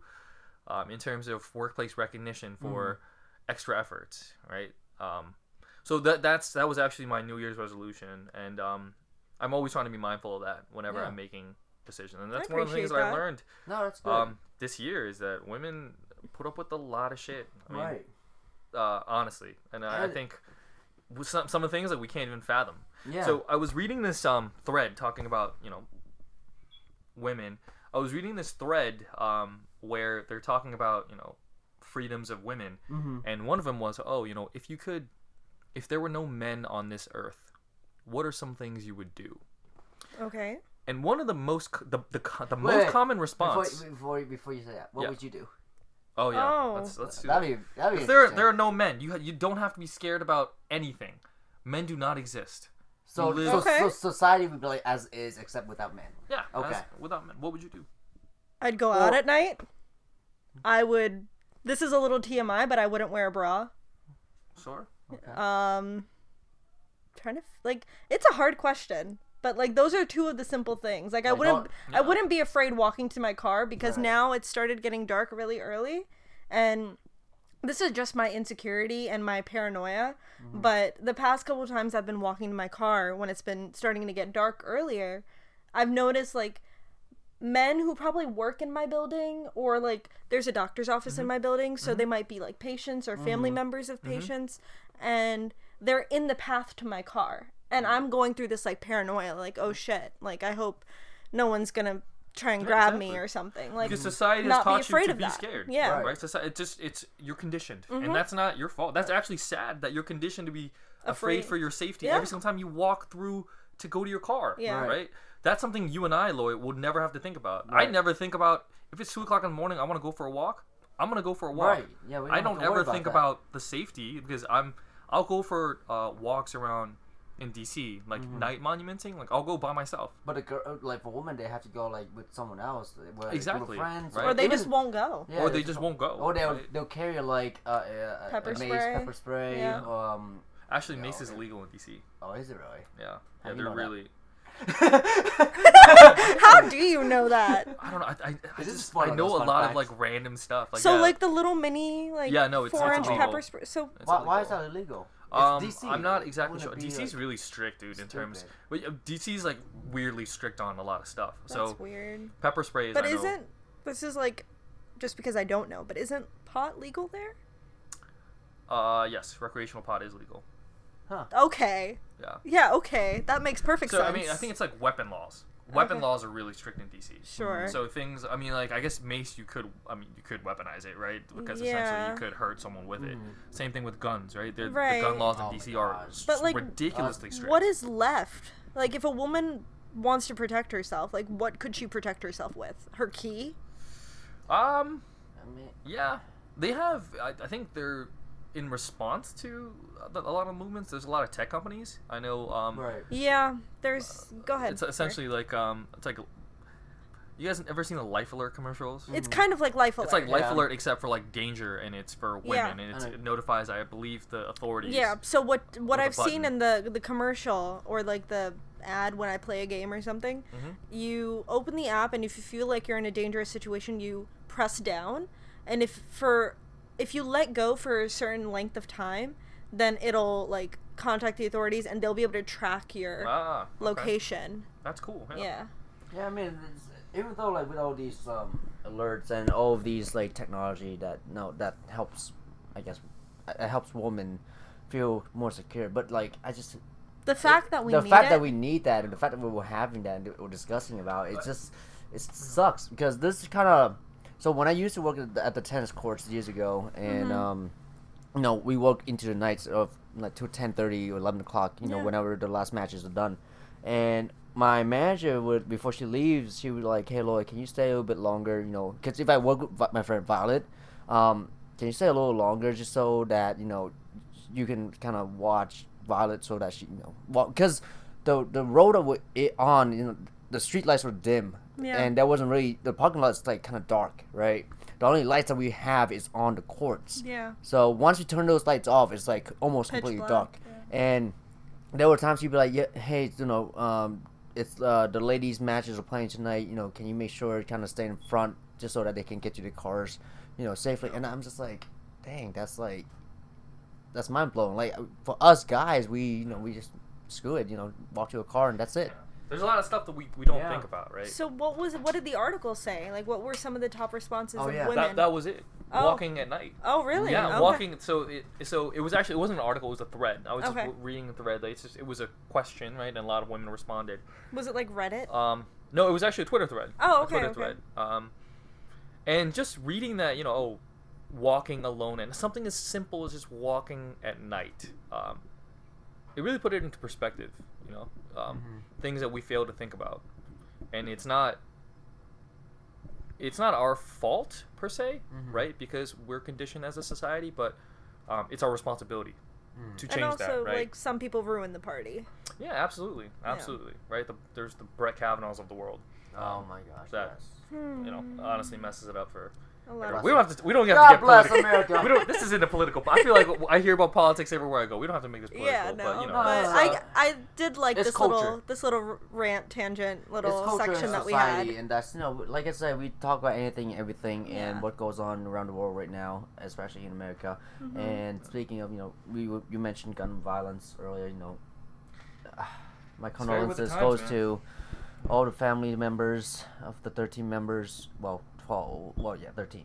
um, in terms of workplace recognition for extra efforts, right? Um, so that that's that was actually my New Year's resolution, and um, I'm always trying to be mindful of that whenever Yeah. I'm making decisions, and that's one of the things that, appreciate I learned No, that's good. um, this year is that women put up with a lot of shit. I mean, right. uh, honestly, and I, I think some some of the things that we can't even fathom. Yeah. So I was reading this um thread talking about you know women. I was reading this thread um where they're talking about you know freedoms of women, hmm and one of them was oh you know if you could, if there were no men on this earth, what are some things you would do? Okay. And one of the most the the, the Wait, most wait. common Before, response. before, before you say that, what Yeah. would you do? Oh yeah, Oh. let's let's do That'd that. be, that'd be If there interesting. there are no men, you ha- you don't have to be scared about anything. Men do not exist. so, live- so, Okay. so society would be like as is, except without men. Yeah. Okay. as- without men, what would you do? I'd go Well- out at night. I would. This is a little TMI, but I wouldn't wear a bra. Sure. Um, trying to f- like it's a hard question, but like those are two of the simple things. Like I wouldn't, don't- I wouldn't be afraid walking to my car because Right. now it started getting dark really early, and this is just my insecurity and my paranoia. Mm-hmm. But the past couple times I've been walking to my car when it's been starting to get dark earlier, I've noticed like men who probably work in my building or like there's a doctor's office Mm-hmm. in my building so they might be like patients or family members of patients and they're in the path to my car and Mm-hmm. i'm going through this like paranoia like oh shit like i hope no one's gonna try and Yeah, grab exactly. me or something. Like because society has not be taught you afraid to of be that. scared. Yeah. Right. Right. Society, it just it's you're conditioned, Mhm. and that's not your fault. That's actually sad that you're conditioned to be afraid, Afraid. for your safety Yeah. every single time you walk through to go to your car. Yeah. Right. Right. That's something you and I, Lloyd, would never have to think about. I never think about if it's two o'clock in the morning. I want to go for a walk. I'm gonna go for a walk. Right. Yeah. We I don't to worry ever think that. about the safety because I'm I'll go for uh, walks around in DC, like Mm-hmm. night monumenting. Like I'll go by myself. But a girl, like for women, they have to go like with someone else, with Exactly, friends, right. or they even- just won't go. yeah, or they it's- just won't go. Or they'll right? they'll carry like uh, uh, Pepper a mace, spray. pepper spray. Yeah. Um. Actually, Yeah, mace is illegal in DC. Oh, is it really? Yeah, How yeah, do you they're know that? really. How do you know that? I don't know. I, I, I This just I know a fun lot of like random stuff. Like so yeah, like the little mini like Yeah, no, it's- four it's inch illegal. pepper spray. So It's why, why is that illegal? Um, DC. I'm not exactly sure. Wouldn't it be, DC's like, really strict, dude, in terms. But DC's like weirdly strict on a lot of stuff. that's so weird. pepper spray is. But I know, isn't this is like just because I don't know, but isn't pot legal there? Uh, yes, recreational pot is legal. Huh. Okay. Yeah. Yeah, okay. That makes perfect So sense. I mean, I think it's like weapon laws. Weapon Okay. laws are really strict in DC. Sure. So things, I mean, like I guess mace, you could, I mean, you could weaponize it, right? Because essentially you could hurt someone with it. Mhm. Same thing with guns, right? They're, The gun laws in Oh my DC are But, like, ridiculously strict. what is left? Like if a woman wants to protect herself, like what could she protect herself with? Her key? Um, I mean, yeah, they have. I, I think they're in response to a a lot of movements. There's a lot of tech companies. I know. Um, right. Yeah, there's go ahead. It's sorry. essentially like um, it's like. You guys ever seen the Life Alert commercials? It's kind of like life alert. It's like Life Yeah. Alert except for like danger, and it's for women, Yeah. and it's, it notifies, I believe, the authorities. Yeah. So what what With a I've seen in the the commercial or like the ad when I play a game or something, Mhm. you open the app and if you feel like you're in a dangerous situation, you press down, and if for if you let go for a certain length of time, then it'll like contact the authorities and they'll be able to track your Ah, okay. location. That's cool. Yeah. Yeah. Yeah, I mean, it's, even though like with all these um, alerts and all of these like technology that no that helps, I guess, it helps women feel more secure. But like, I just The fact that we the need fact it, that we need that and the fact that we were having that and we're discussing about it, it just it sucks because this kind of so when I used to work at the, at the tennis courts years ago and Mhm. um you know we work into the nights of like till 10 or 11 o'clock you know whenever the last matches are done. And my manager would before she leaves she would like hey Lloyd can you stay a little bit longer? You know because if I work with my friend Violet um can you stay a little longer just so that you know you can kind of watch Violet so that she you know well because the the road of it on you know the street lights were dim. Yeah. and that wasn't really the parking lot's like kind of dark right? The only lights that we have is on the courts. Yeah. so once we turn those lights off it's like almost Pitch completely black, dark. yeah. and there were times you'd be like yeah hey you know um it's uh the ladies matches are playing tonight you know can you make sure kind of stay in front just so that they can get you the cars you know safely? And i'm just like dang that's like that's mind blowing like for us guys we you know we just screw it you know walk to a car and that's it There's a lot of stuff that we, we don't Yeah. think about, right? So what was what did the article say? Like what were some of the top responses Oh, of yeah. women? that, that was it. Oh. Walking at night. oh really? Yeah, Okay. walking. So it so it was actually it wasn't an article. It was a thread. I was Okay. just reading the thread. Like, it's just it was a question, right? And a lot of women responded. Was it like Reddit? Um, no, it was actually a Twitter thread. Oh, A okay, Twitter okay. thread. Um, and just reading that, you know, oh, walking alone and something as simple as just walking at night. Um, it really put it into perspective. You know, um, Mhm. things that we fail to think about, and it's not. It's not our fault per se, Mhm. right? Because we're conditioned as a society, but um, it's our responsibility Mm. to and change also that, right? like some people ruin the party. yeah, absolutely, absolutely, right? The, there's the Brett Kavanaughs of the world. oh um, my gosh that- yes. You know, honestly messes it up for A lot of We don't have to. We don't have God to get bless political. America. We don't. This isn't a political. I feel like I hear about politics everywhere I go. We don't have to make this political. yeah, no, but you know, but no, no, I. I did like It's this little this little rant tangent little section that we society, had. and that's you know, like I said, we talk about anything, everything, Yeah. and what goes on around the world right now, especially in America. Mhm. And speaking of, you know, we you mentioned gun violence earlier. You know, my very with the condolences times, goes man. to all the family members of the 13 members. Well, 12. Well, yeah, 13.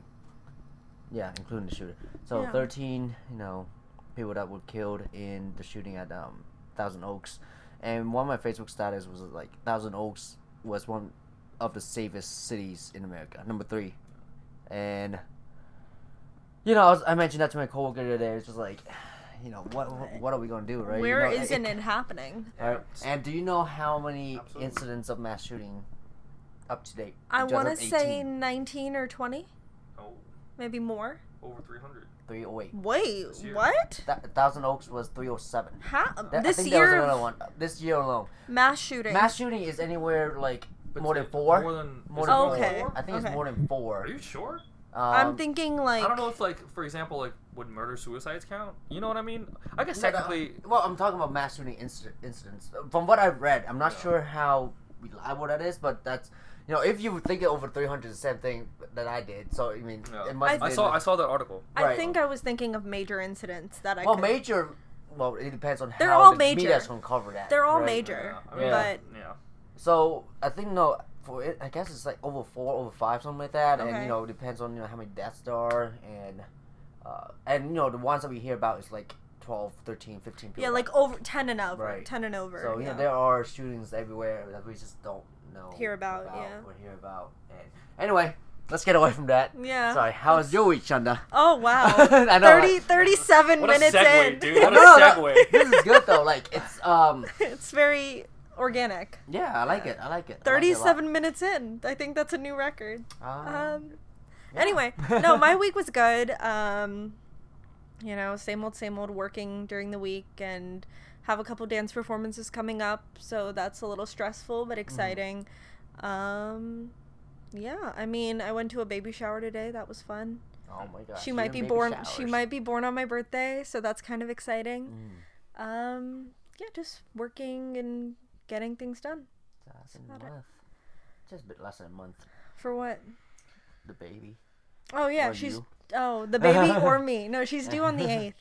Yeah, including the shooter. So Yeah. 13, you know, people that were killed in the shooting at um, Thousand Oaks. And one of my Facebook status was like Thousand Oaks was one of the safest cities in America. Number three, and you know, I, was, I mentioned that to my coworker today. It's just like, you know, what what are we gonna do, right? Where you know, isn't it happening? Right. And do you know how many Absolutely. incidents of mass shooting up to date? I want to say 19 or 20, Oh, maybe more. over 300. 308. Wait, what? Th- Thousand Oaks was 307. How That- I this think there was year another one. This year alone. mass shooting? Mass shooting is anywhere like But more than four. More than. More than Oh, okay. four? I think Okay. it's more than four. Are you sure? Um, I'm thinking like I don't know if, like, for example, like, would murder suicides count? You know what I mean? I guess no, no, technically. well, I'm talking about mass shooting incident, incidents. From what I've read, I'm not Yeah. sure how reliable that is, but that's you know, if you think it over 300 the same thing that I did. So I mean, Yeah. it must. I- be I saw. I saw that article. I right. think I was thinking of major incidents that I Well, could. major. Well, it depends on They're how all the major. media's gonna cover that. They're all right? major, Yeah, I mean, but yeah. So I think no, for it, I guess it's like over four, over five, something like that, and you know, it depends on you know how many deaths there are, and uh, and you know the ones that we hear about is like 12, 13, 15 people. yeah, like over 10 and over, Right. 10 and over. So you yeah. know there are shootings everywhere that we just don't know Hear about, yeah. or hear about. And anyway, let's get away from that. Yeah. Sorry, how was your week, Chanda? Oh wow. I know, 30 37 What a minutes segue, in. dude. What a no, segue. this is good though. Like it's um it's very organic. yeah, I like it. I like it. I like it 37 minutes in. I think that's a new record. Um, Um yeah. anyway, no, my week was good. Um you know, same old same old working during the week and have a couple dance performances coming up, so that's a little stressful Mm-hmm. but exciting. Um yeah, I mean, I went to a baby shower today. That was fun. Oh my gosh. she might be born she might be born on my birthday, so that's kind of exciting. Mm. Um yeah, just working and getting things done. That's a about it. month. Just a bit less than a month. For what? The baby. Oh yeah, Or she's you. oh the baby or me. No, she's due on the eighth.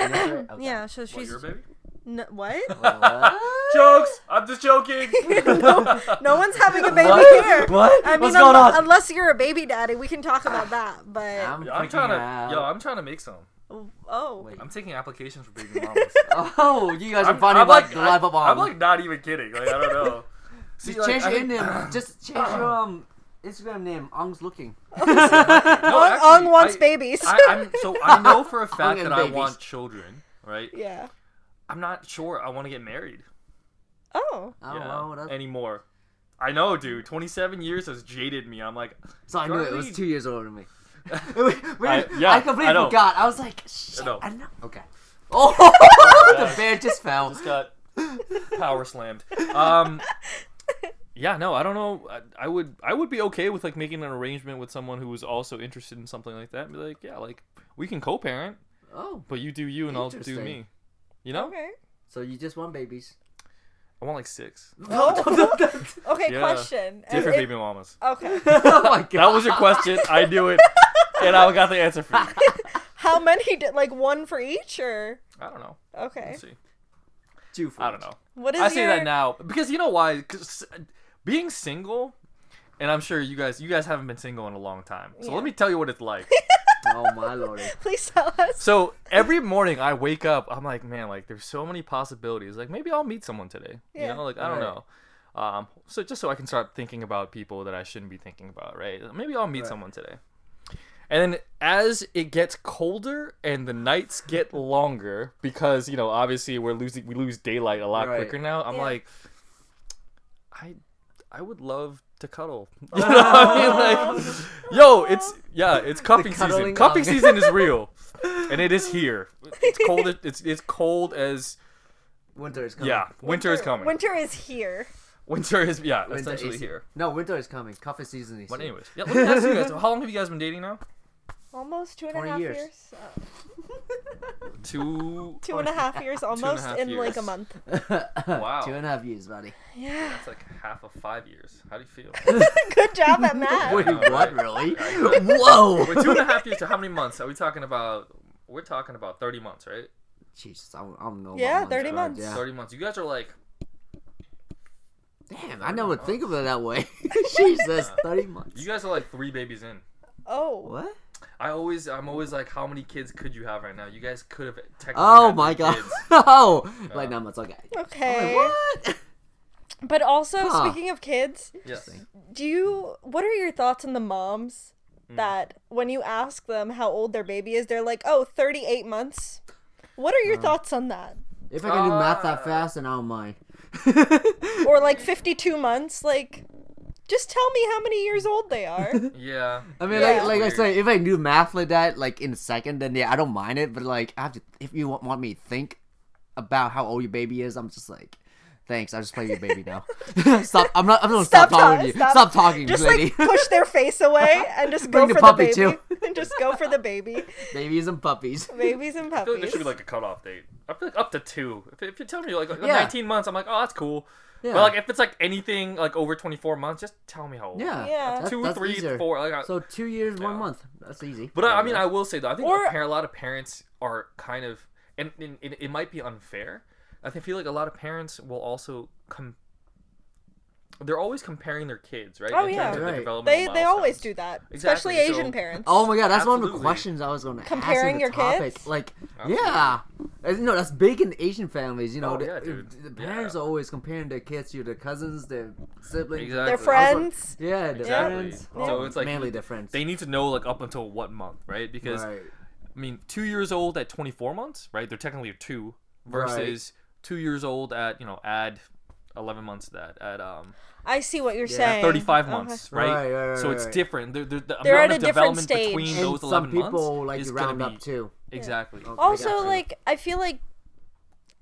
Okay. Yeah, so What, she's your baby? no, what? What? Jokes. I'm just joking. no, no one's having a baby What? here. What? I mean, What's going unle- on? unless you're a baby daddy, we can talk about that. But I'm, Yo, I'm freaking trying to. Yo, I'm trying to make some. oh, Wait. I'm taking applications for baby mamas. Oh, you guys are I'm, funny I'm about like, the live up on. I'm like not even kidding. Like I don't know. See, just like, change I your think- name. Just change your um Instagram name. Ong's looking. No, Ong, actually, Ong wants I- babies. I, I'm so I know for a fact and that I babies. want children, right? yeah. I'm not sure I want to get married. Oh, I don't yeah, know. That's... anymore. I know, dude. 27 years has jaded me. I'm like, So I knew it was Charlie- two years older than me. Wait, wait, I- I, completely I know. forgot. I was like, shit. know. I know. Okay. Oh, the bear just fell. just got power slammed. Um, yeah, no, I don't know. I, I would, I would be okay with like making an arrangement with someone who was also interested in something like that. And be like, yeah, like we can co-parent, Oh, but you do you and I'll do me. You know, okay. so you just want babies? I want like six Okay, Yeah. question. Different it- baby mamas. Okay. oh my god. That was your question. I knew it, and I got the answer for you. How many did like one for each or I don't know. okay? We'll see. Two for I don't know. What is I say that now because you know why? Because uh, being single, and I'm sure you guys you guys haven't been single in a long time. So Yeah. let me tell you what it's like. Oh my lord. Please tell us. so every morning I wake up, I'm like, man, like there's so many possibilities. Like maybe I'll meet someone today. Yeah. You know, like I don't Right. know. Um, so just so I can start thinking about people that I shouldn't be thinking about, right? Maybe I'll meet Right. someone today. And then as it gets colder and the nights get longer, because you know obviously we're losing we lose daylight a lot Right. quicker now. I'm Yeah. like, I I would love to cuddle. You know what I mean? Like, yo, it's yeah, it's cuffing season. cuddling Cuffing ong. season is real, and it is here. It's cold. It's it's cold as Winter is coming. yeah. Winter is coming. Winter is here. Winter is yeah, Winter essentially is here. No, winter is coming. Cuffing season is But here. anyways, yeah. Let me ask you guys: How long have you guys been dating now? Almost two and a 20 half years. years. Uh, Two. two and a half years, almost half in like a month. Wow. Two and a half years, buddy. Yeah. That's like half of five years. How do you feel? Good job at math. Wait, what? right? Really? Whoa! We're two and a half years. So how many months are we talking about? We're talking about thirty months, right? Jesus, I don't, I don't know. Yeah, months, 30 but months. Yeah. Thirty months. You guys are like Damn, I never think of it that way. Jesus, thirty months. you guys are like three babies in. Oh. What? I always, I'm always like, how many kids could you have right now? You guys could have technically. Oh had my three god! Kids. Oh, Yeah. like nine months. Okay. I'm Okay. like, what? But also, Huh. speaking of kids, Yes. do you? What are your thoughts on the moms Mm. that when you ask them how old their baby is, they're like, "Oh, 38 months." What are Uh. your thoughts on that? If I can do math that Uh, fast, then I don't mind. Or like 52 months? Like, just tell me how many years old they are. Yeah. I mean, Yeah. like, like I Weird. say, if I do math like that, like in a second, then yeah, I don't mind it. But like, I have to. If you want, want me to think about how old your baby is, I'm just like, thanks. I'll just play your baby now. stop. I'm not. I'm gonna stop, Stop talking to you. stop. Stop, talking, just lady. like push their face away and just go Bring the for puppy, the baby. too. and just go for the baby. Babies and puppies. Babies and puppies. I feel puppies. like there should be like a cutoff date. I feel like up to two. If, if you tell me like, like Yeah. 19 months, I'm like, oh, that's cool. Yeah. But like if it's like anything like over 24 months, just tell me how old. yeah. Yeah. That's, Two, that's three, easier. four. Like, I, So two years, one month. That's easy. But I, I mean, I will say though, I think Or- a, par- a lot of parents are kind of, and, and it, it might be unfair. I think- feel like a lot of parents will also come. They're always comparing their kids, right? Oh, in yeah. terms of Right. developmental They they always do that, Exactly, especially Asian so- parents. Oh my god, that's one of the questions I was going to ask. Comparing in your topic. kids? Like, Absolutely. yeah, no, that's big in Asian families. You know, Oh, the, yeah, the parents Yeah. are always comparing their kids to their cousins, their siblings, Exactly. Their I friends. Yeah, their Exactly. friends. So Oh, it's like mainly their friends. They need to know like up until what month, right? Because right. I mean, two years old at 24 months, right? They're technically two versus two years old at you know add 11 months of that at um I see what you're Yeah, saying. 35 Okay. months, right? Right, right, right, so it's right. different. They're, they're, the They're amount at of a different development stage. between And those some 11 people months like is to gonna round be up too. exactly. Okay, Also, gotcha. like I feel like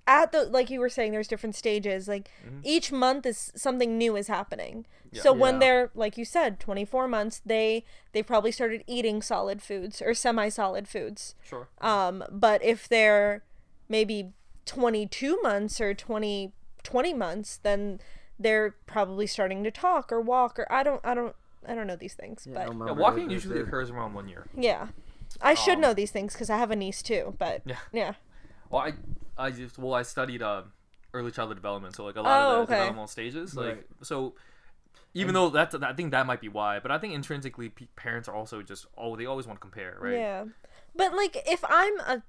at the like you were saying, there's different stages. Like each month is something new is happening. So when they're like you said, 24 months, they they probably started eating solid foods or semi-solid foods. Sure. Um, but if they're maybe 22 months or 20 20 months, then they're probably starting to talk or walk or I don't I don't I don't know these things, Yeah, but Yeah, walking usually the- occurs around one year. yeah. I should Um, know these things because I have a niece too. But Yeah. yeah, Well, I I just well I studied uh, early childhood development, so like a lot Oh, of the okay. developmental stages, like Right. so. Even though that's, I think that might be why, but I think intrinsically pe- parents are also just oh they always want to compare, right? Yeah. But like if I'm a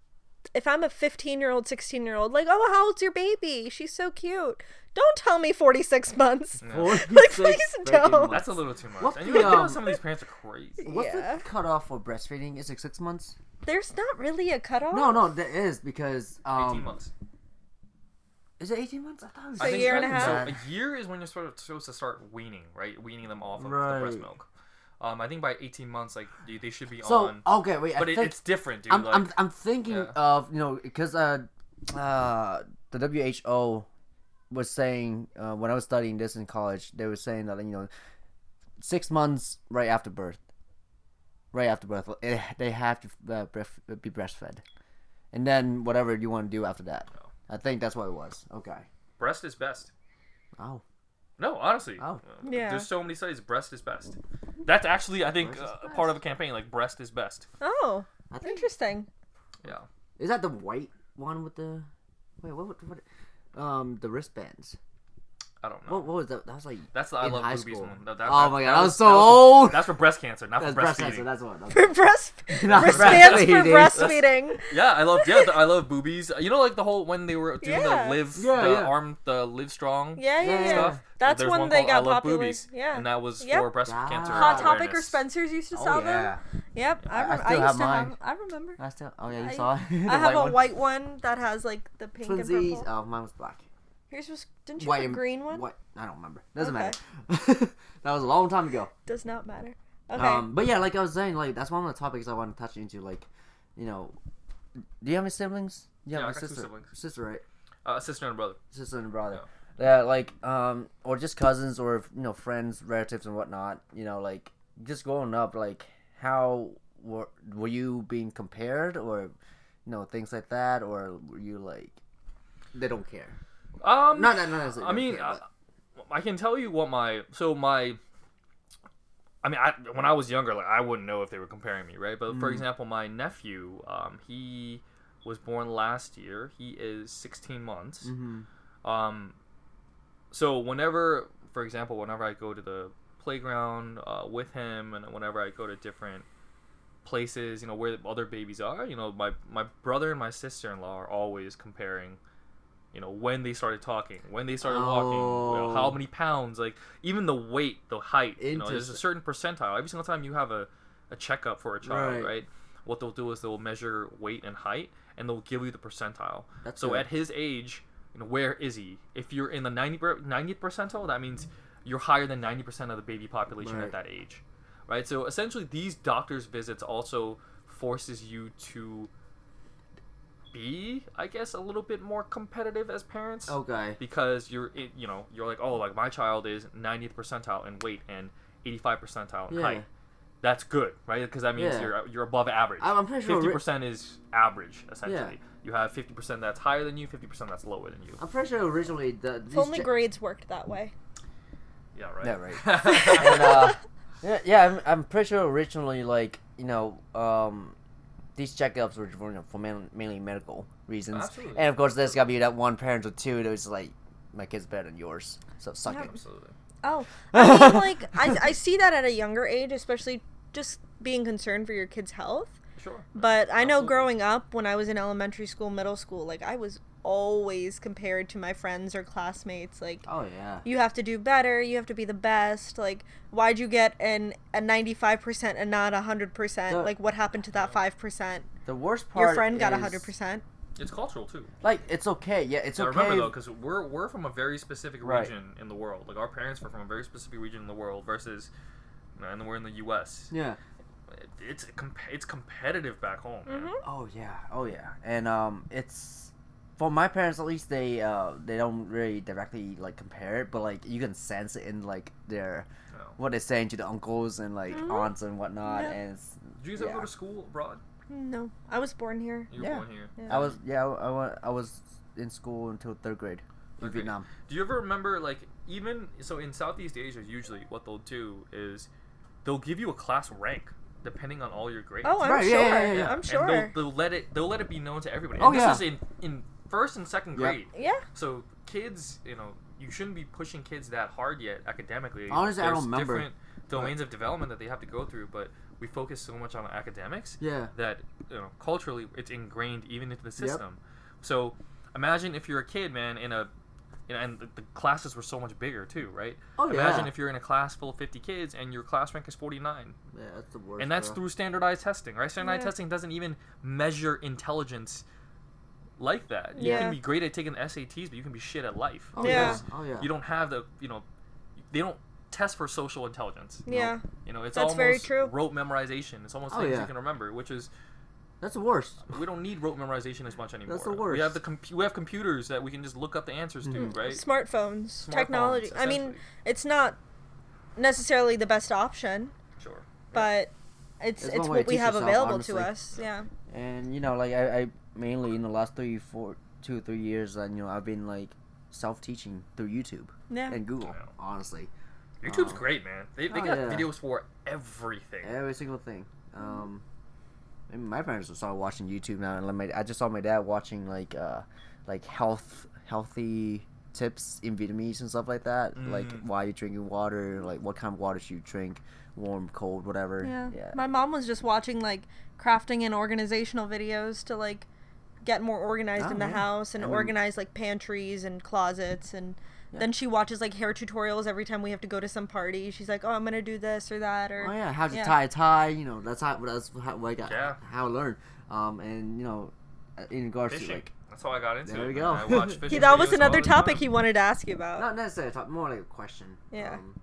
if I'm a 15 year old, 16 year old, like, oh, how old's your baby? She's so cute. Don't tell me 46 months. Yeah. 46 please don't. months. That's a little too much. What's and you the, know, um, some of these parents are crazy. What's Yeah. the cutoff for breastfeeding? Is it six months? There's not really a cutoff. No, no, there is because um, 18 months. Is it eighteen months? I thought it was So I a think year and a so half? a year is when you're sort of supposed to start weaning, right? Weaning them off of the breast milk. Um, I think by 18 months, like they, they should be So on. okay, wait. But it, it's different, dude. I'm, like, I'm I'm thinking yeah. of you know because uh uh the WHO was saying uh, when I was studying this in college they were saying that you know six months right after birth right after birth eh, they have to uh, breast, be breastfed and then whatever you want to do after that Oh. I think that's what it was okay breast is best. oh No, honestly. Oh. Uh, Yeah. There's so many studies. Breast is best. That's actually, I think, uh, part of a campaign. Like breast is best. Oh, I think interesting. Yeah. is that the white one with the wait what what, what um the wristbands I don't know. what, what was that that was like That's the I in love high boobies school. one. That- that- oh that- my that god, I was so that old. That's for breast cancer, not That's for breast breastfeeding. cancer. That's what. For breast Not wristbands for breastfeeding. breastfeeding. Yeah, I love yeah, the- I love boobies. You know, like the whole when they were doing Yeah. the live, Yeah, the yeah. arm, the live strong Yeah, yeah, Yeah, yeah. yeah. stuff. That's There's when one they called got I love popular. boobies, Yeah. and that was Yep. for breast cancer. Hot Topic or awareness. Spencer's used to Oh, sell them. Yep, I, I rem- still I, used have to mine. have. I remember. I still. Oh yeah, you I- saw it. The I have a one? white one that has like the pink and Twinsies. purple. Oh, mine was black. Yours was didn't you White have a and- green one? What? I don't remember. Doesn't Okay. matter. that was a long time ago. Does not matter. Okay. Um, but yeah, like I was saying, like that's one of the topics I want to touch into. Like, you know, do you have any siblings? You Yeah, have I a got two sister. siblings. Sister, right? Uh, sister and brother. Sister and brother. Yeah, like um, or just cousins or you know friends, relatives and whatnot. You know, like just growing up, like how were were you being compared or you know things like that, or were you like they don't care? Um, Not not not necessarily I mean, care, I, but- I can tell you what my so my. I mean, I, when I was younger, like I wouldn't know if they were comparing me, right? But for Mm. example, my nephew, um, he was born last year. He is 16 months. Mhm. Um, so whenever, for example, whenever I go to the playground uh, with him, and whenever I go to different places, you know, where other babies are, you know, my my brother and my sister in law are always comparing, you know when they started talking, when they started walking, you know, how Oh. many pounds, like even the weight, the height. You know, there's a certain percentile. Every single time you have a, a checkup for a child, Right. right. What they'll do is they'll measure weight and height, and they'll give you the percentile. That's so good. at his age, you know, where is he? If you're in the 90 90th percentile, that means you're higher than 90% of the baby population Right. at that age. Right? So essentially these doctors visits also forces you to be, I guess, a little bit more competitive as parents Okay. because you're it, you know, you're like, "Oh, like my child is 90th percentile in weight and 85 percentile in Yeah. height." That's good, right? Because that means Yeah. you're you're above average. I'm- I'm pretty sure Fifty ri- percent is average, essentially. You have fifty percent that's higher than you, fifty percent that's lower than you. I'm pretty sure originally the these only ge- grades worked that way. Yeah, right. Yeah, right. and uh, yeah, yeah, I'm, I'm pretty sure originally, like you know, um, these checkups were for, for main, mainly medical reasons, Absolutely. and of course, there's gotta be that one parent or two that was like, my kid's better than yours, so suck Yeah. it. Absolutely. Oh, I mean, like I, I see that at a younger age, especially just being concerned for your kid's health. Sure. But I know Absolutely. growing up, when I was in elementary school, middle school, like I was always compared to my friends or classmates. Like Oh yeah. you have to do better, you have to be the best. Like why'd you get an a ninety five percent and not a hundred percent? The- Like what happened to that five percent? The worst part. Your friend got a is- hundred percent. It's cultural too. Like it's okay. Yeah, it's Now okay. remember though, because we're we're from a very specific Right. region in the world. Like our parents were from a very specific region in the world versus, and we're in the U.S. yeah. It's comp- it's competitive back home. Mm-hmm. Oh yeah. Oh yeah. And um, it's for my parents at least. They uh, they don't really directly like compare it, but like you can sense it in like their You know. what they're saying to the uncles and like Mhm. aunts and whatnot. Yeah. And it's, Did you guys ever go to school abroad? No, I was born here. You were Yeah. born here. Yeah. I was yeah I, I, I was in school until third grade in Okay. Vietnam. Do you ever remember like even so in Southeast Asia usually what they'll do is they'll give you a class rank depending on all your grades. Oh, I'm Right, sure. yeah, yeah, yeah. I'm And sure. they'll, they'll let it they'll let it be known to everybody. Oh, and yeah. This is in in first and second Yep. grade. yeah. So kids, you know, you shouldn't be pushing kids that hard yet academically. Honestly, I There's don't remember. different domains of development that they have to go through, but we focus so much on academics Yeah. that you know culturally it's ingrained even into the system. So imagine if you're a kid, man, in a you know, and the, the classes were so much bigger too, right? Oh, Imagine yeah. if you're in a class full of 50 kids and your class rank is 49, Yeah, that's the worst. and that's bro. through standardized testing, right? Standardized Yeah. testing doesn't even measure intelligence like that. You Yeah. can be great at taking the SATs, but you can be shit at life. Oh Yeah. yeah. Oh yeah. You don't have the, you know, they don't test for social intelligence. Yeah. You know, it's That's almost very true. rote memorization. It's almost Oh, things yeah. you can remember, which is That's the worst. we don't need rote memorization as much anymore. That's the worst. We have the com- we have computers that we can just look up the answers Mhm. to, right? Smartphones, Smartphones, technology. I mean, it's not necessarily the best option, Sure. but it's It's it's, one way to what we have available honestly. to us. Yeah. And you know, like I, I mainly in the last three, four, two, three years, and you know, I've been like self-teaching through YouTube Yeah. and Google. Yeah. Honestly, YouTube's Oh. great, man. They, they Oh, got yeah. videos for everything. every single thing. Um, and my parents will start watching YouTube now, and like my, I just saw my dad watching like, uh, like health, healthy tips in Vietnamese and stuff like that. Like Mm. why you drinking water, like what kind of water should you drink, warm, cold, whatever. Yeah. Yeah. My mom was just watching like crafting and organizational videos to like get more organized Oh, in the yeah. house and I mean- organize like pantries and closets and then she watches like hair tutorials every time we have to go to some party. She's like, "Oh, I'm gonna do this or that," or Oh yeah, how to Yeah. tie a tie. You know, that's how that's how like Yeah. how I learned. Um, and you know, in regards to like That's how I got into There we go. I watch He- fishing that was another topic he wanted to ask you about. not necessarily a talk, more like a question. Yeah. Um,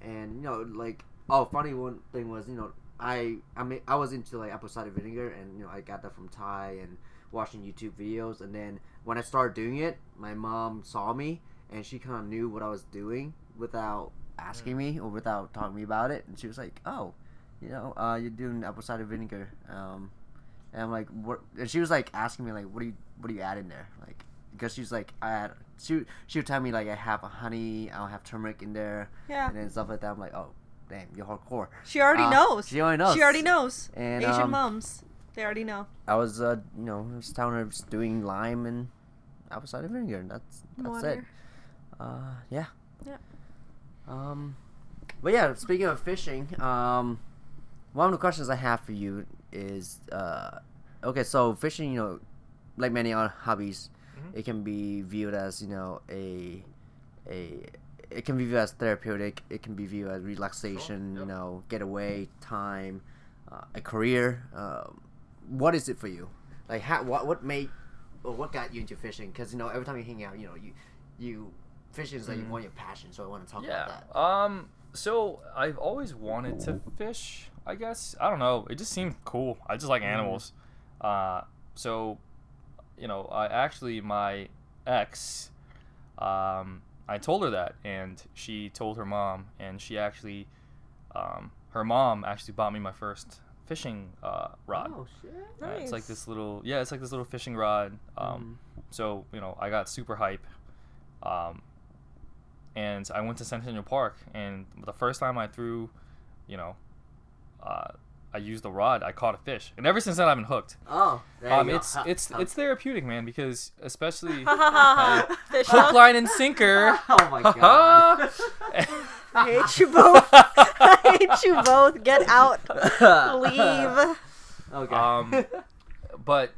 and you know, like oh, funny one thing was you know I I mean I was into like apple cider vinegar and you know I got that from Thai and watching YouTube videos and then when I started doing it, my mom saw me and she kind of knew what I was doing without asking Mm. me or without talking to me about it and she was like, oh, you know, uh, you're doing apple cider vinegar. Um, and I'm like, what? And she was like asking me like, what do you what do you add in there? Like, because she's like, I add. She she would tell me like I have a honey, I'll have turmeric in there, Yeah. and then stuff like that. I'm like, oh, damn, you're hardcore. She already Uh, knows. she already knows. She already knows. And Asian um, moms, they already know. I was uh you know I was telling her I doing lime and apple cider vinegar. And that's that's it. Uh yeah. Yeah. Um, but yeah, speaking of fishing, um, one of the questions I have for you is uh, okay, so fishing, you know, like many other hobbies, Mhm. it can be viewed as you know a a it can be viewed as therapeutic. It can be viewed as relaxation. You yep. know, getaway time, uh, a career. Um, what is it for you? Like, how, what what made or what got you into fishing? Because you know, every time you hang out, you know, you you fishing is like Mhm. one of your passion. So I want to talk Yeah. about that. Um. So I've always wanted to fish. I guess I don't know. It just seemed cool. I just like Mhm. animals. Uh. So, you know, I actually my ex. Um. I told her that, and she told her mom, and she actually, um, her mom actually bought me my first fishing uh, rod. Oh shit! Uh, it's like this little, yeah, it's like this little fishing rod. Um, so you know, I got super hype. Um, and I went to Centennial Park, and the first time I threw, you know, uh, I used the rod, I caught a fish, and ever since then I've been hooked. Oh, Um, you go. it's it's it's therapeutic, man, because especially hook, hook. line, and sinker. Oh my god. I hate you both. I hate you both. Get out. Leave. Okay. Um, but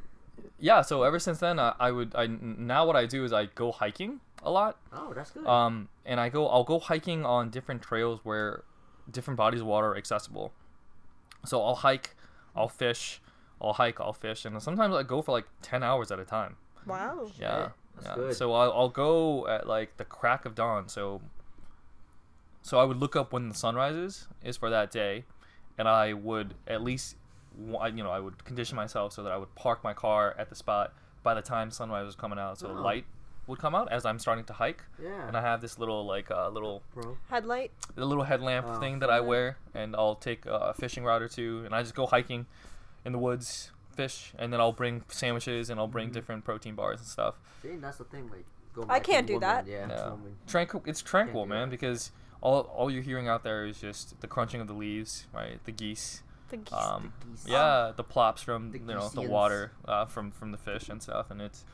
yeah, so ever since then, uh, I would I now what I do is I go hiking a lot. oh, that's good. Um, and I go I'll go hiking on different trails where different bodies of water are accessible. So I'll hike, I'll fish, I'll hike, I'll fish, and sometimes I go for like ten hours at a time. Wow. Yeah, that's yeah. good. So I'll, I'll go at like the crack of dawn. So so I would look up when the sun rises is for that day, and I would at least you know I would condition myself so that I would park my car at the spot by the time sunrise was coming out, so the Oh. light would come out as I'm starting to hike, yeah. and I have this little like uh, little bro. Headlight. the little headlamp Oh. thing that I wear, and I'll take a fishing rod or two, and I just go hiking in the woods, fish, and then I'll bring sandwiches and I'll bring Mhm. different protein bars and stuff. See, that's the thing. Like, I can't to do that. woman, Yeah. Yeah. woman. Tranquil, it's tranquil, man, because all all you're hearing out there is just the crunching of the leaves, right? The geese, The geese. um, The geese. yeah, the plops from The you know the water uh, from from the fish and stuff, and it's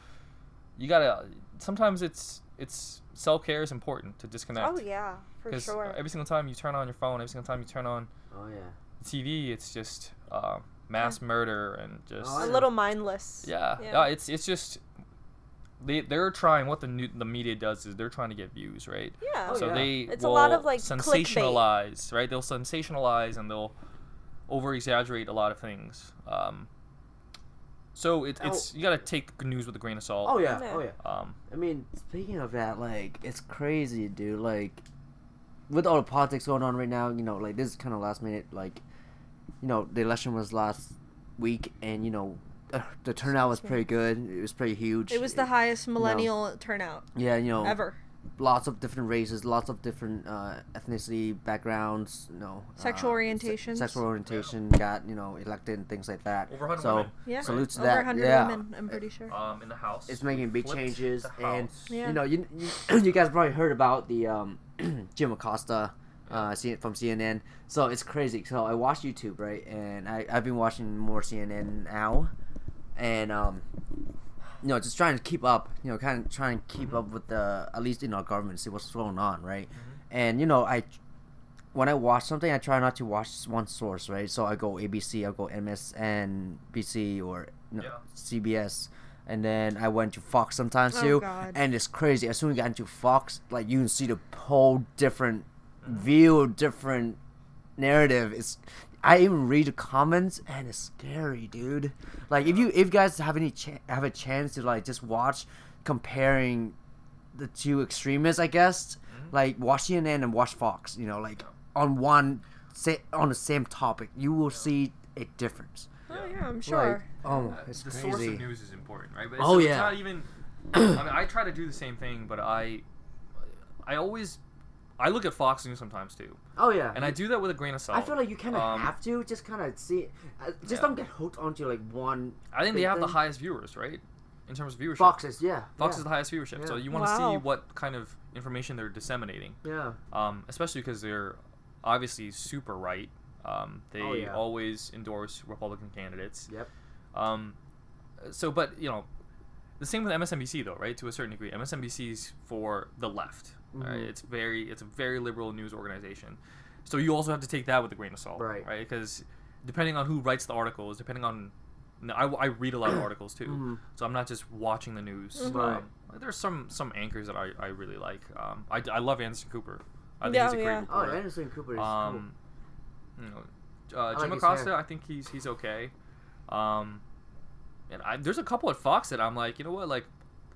you gotta. Sometimes it's it's self care is important to disconnect. oh yeah, for sure. every single time you turn on your phone, every single time you turn on Oh yeah. TV, it's just uh, mass murder and just Oh, I a know. little mindless. yeah, Yeah. yeah. It's it's just they they're trying what the new, the media does is they're trying to get views, right? Yeah. Oh, so yeah. they It's a lot will of, like, sensationalize, right? They'll sensationalize and they'll over exaggerate a lot of things. Um, so it, Oh. it's you gotta take news with a grain of salt. Oh yeah. Yeah. Oh yeah. Um, I mean, speaking of that, like, it's crazy, dude. Like, with all the politics going on right now, you know, like, this is kind of last minute. Like, you know, the election was last week, and, you know, uh, the turnout was pretty good. It was pretty huge. It was the highest millennial turnout Yeah, you know, ever. lots of different races, lots of different uh, ethnicity backgrounds, you know. Sexual uh, orientations. sexual orientation got, you know, elected and things like that. Over 100 so, women. Yeah. salute to Over that. 100 yeah. women, I'm pretty sure. um, in the house. It's making big changes, and. Yeah. you know, you, you you guys probably heard about the um, Jim Acosta, uh, C- from CNN. So it's crazy. So I watch YouTube, right, and I I've been watching more CNN now, and um, you know, just trying to keep up. You know, kind of trying to keep up with the at least in our government, see what's going on, right? And you know, I when I watch something, I try not to watch one source, right? So I go ABC, I go MSNBC or you know, Yeah. CBS, and then I went to Fox sometimes Oh, too. God. And it's crazy. As soon as you got into Fox, like you can see the whole different Mm-hmm. View, different narrative. It's I even read the comments and it's scary, dude. Like if you if you guys have any ch- have a chance to like just watch comparing the two extremists, I guess, Mm-hmm. like watch CNN and watch Fox. You know, like on one sa- on the same topic, you will see a difference. oh yeah, I'm Like, sure. oh, Uh, it's the crazy. source of news is important, right? But Oh, so yeah. It's not even. I mean, I try to do the same thing, but I, I always, I look at Fox News sometimes too, Oh yeah, and I do that with a grain of salt. I feel like you kind of Um, have to just kind of see, uh, just yeah. don't get hooked onto like one. I think they big have the highest viewers, right? In terms of viewership. Foxes, yeah. Fox yeah, is the highest viewership, so you want to Wow. see what kind of information they're disseminating, yeah. um, especially because they're obviously super right. Um, they Oh, yeah. always endorse Republican candidates. Yep. Um, so, but you know, the same with MSNBC though, right? To a certain degree, MSNBC's for the left. Right? Mhm. It's very, it's a very liberal news organization. So you also have to take that with a grain of salt, Right. Right? Because depending on who writes the articles, depending on no, I, I read a lot of articles too, Mhm. so I'm not just watching the news. Mhm. Um, there's some some anchors that I, I really like. Um, I, I love Anderson Cooper. I think Yeah, he's a great yeah. Oh, reporter. Anderson Cooper is Um, you know, uh, like Jim his Acosta. I think he's he's okay. Um, and I, there's a couple at Fox that I'm like, you know what, like,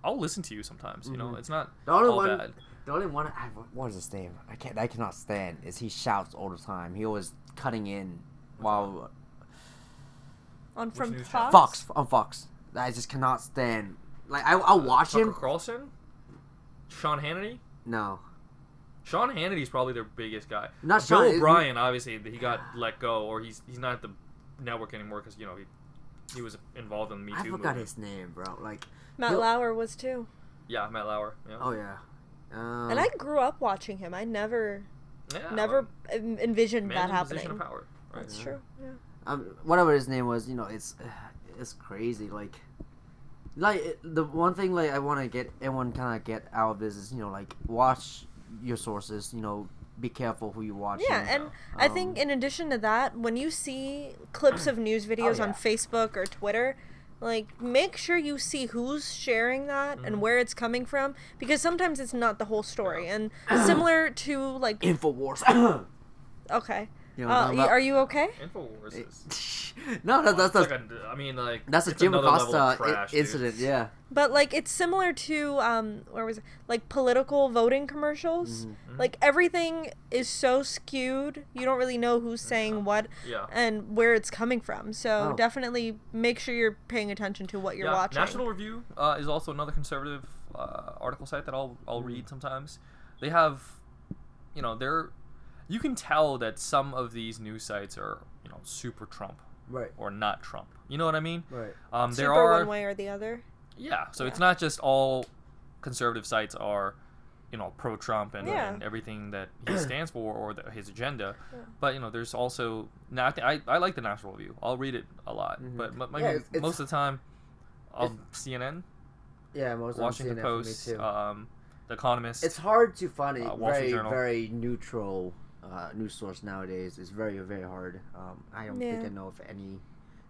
I'll listen to you sometimes. You know, Mhm. it's not The only all one- bad. Cool. The only one, I, what is his name? I can't, I cannot stand is he shouts all the time. He always cutting in while On from Fox. Fox on Fox. I just cannot stand. Like I, I'll uh, watch Tucker him. Carlson, Sean Hannity. No, Sean Hannity's probably their biggest guy. Not Bill Sean- O'Brien, obviously, he got let go, or he's he's not at the network anymore because you know he he was involved in the Me Too I forgot movement. his name, bro. Like, Matt Lauer was too. Yeah, Matt Lauer. Yeah. oh yeah. Um, And I grew up watching him. I never, yeah, never um, envisioned man that in a position happening. of power. Right. That's Yeah. true. Yeah. um, whatever his name was, you know, it's it's crazy. Like, like the one thing like I want to get everyone kind of get out of this is you know like watch your sources. You know, be careful who you watch. Yeah, and I think um, in addition to that, when you see clips of news videos Oh, on. Facebook or Twitter, like make sure you see who's sharing that Mhm. and where it's coming from because sometimes it's not the whole story. And similar to like Infowars. okay. You know Uh, I'm y- talking about? are you okay? Infowars is. no, that, that's it's the like a, I mean, like that's a Jim another Acosta i- trash, dude. incident. Yeah. But like it's similar to um where was it? Like political voting commercials. Mhm. Mhm. Like everything is so skewed. You don't really know who's saying what Yeah. and where it's coming from. So Oh. definitely make sure you're paying attention to what you're yeah. watching. National Review uh, is also another conservative uh, article site that I'll I'll read sometimes. They have, you know, they're you can tell that some of these news sites are you know super Trump Right. or not Trump. You know what I mean? Right. Um, there Super are one way or the other. Yeah, so it's not just all conservative sites are, you know, pro-Trump and, Yeah. and everything that he stands for or the, his agenda. Yeah. But you know, there's also now I, think I I like the National Review. I'll read it a lot, Mhm. but m- my, Yeah, it's- it's- most of the time, I'll CNN, Yeah, most Washington of them Post, CNN for me too. um, The Economist. it's hard to find a uh, very Journal. very neutral uh, news source nowadays. is very very hard. Um, I don't think I know of any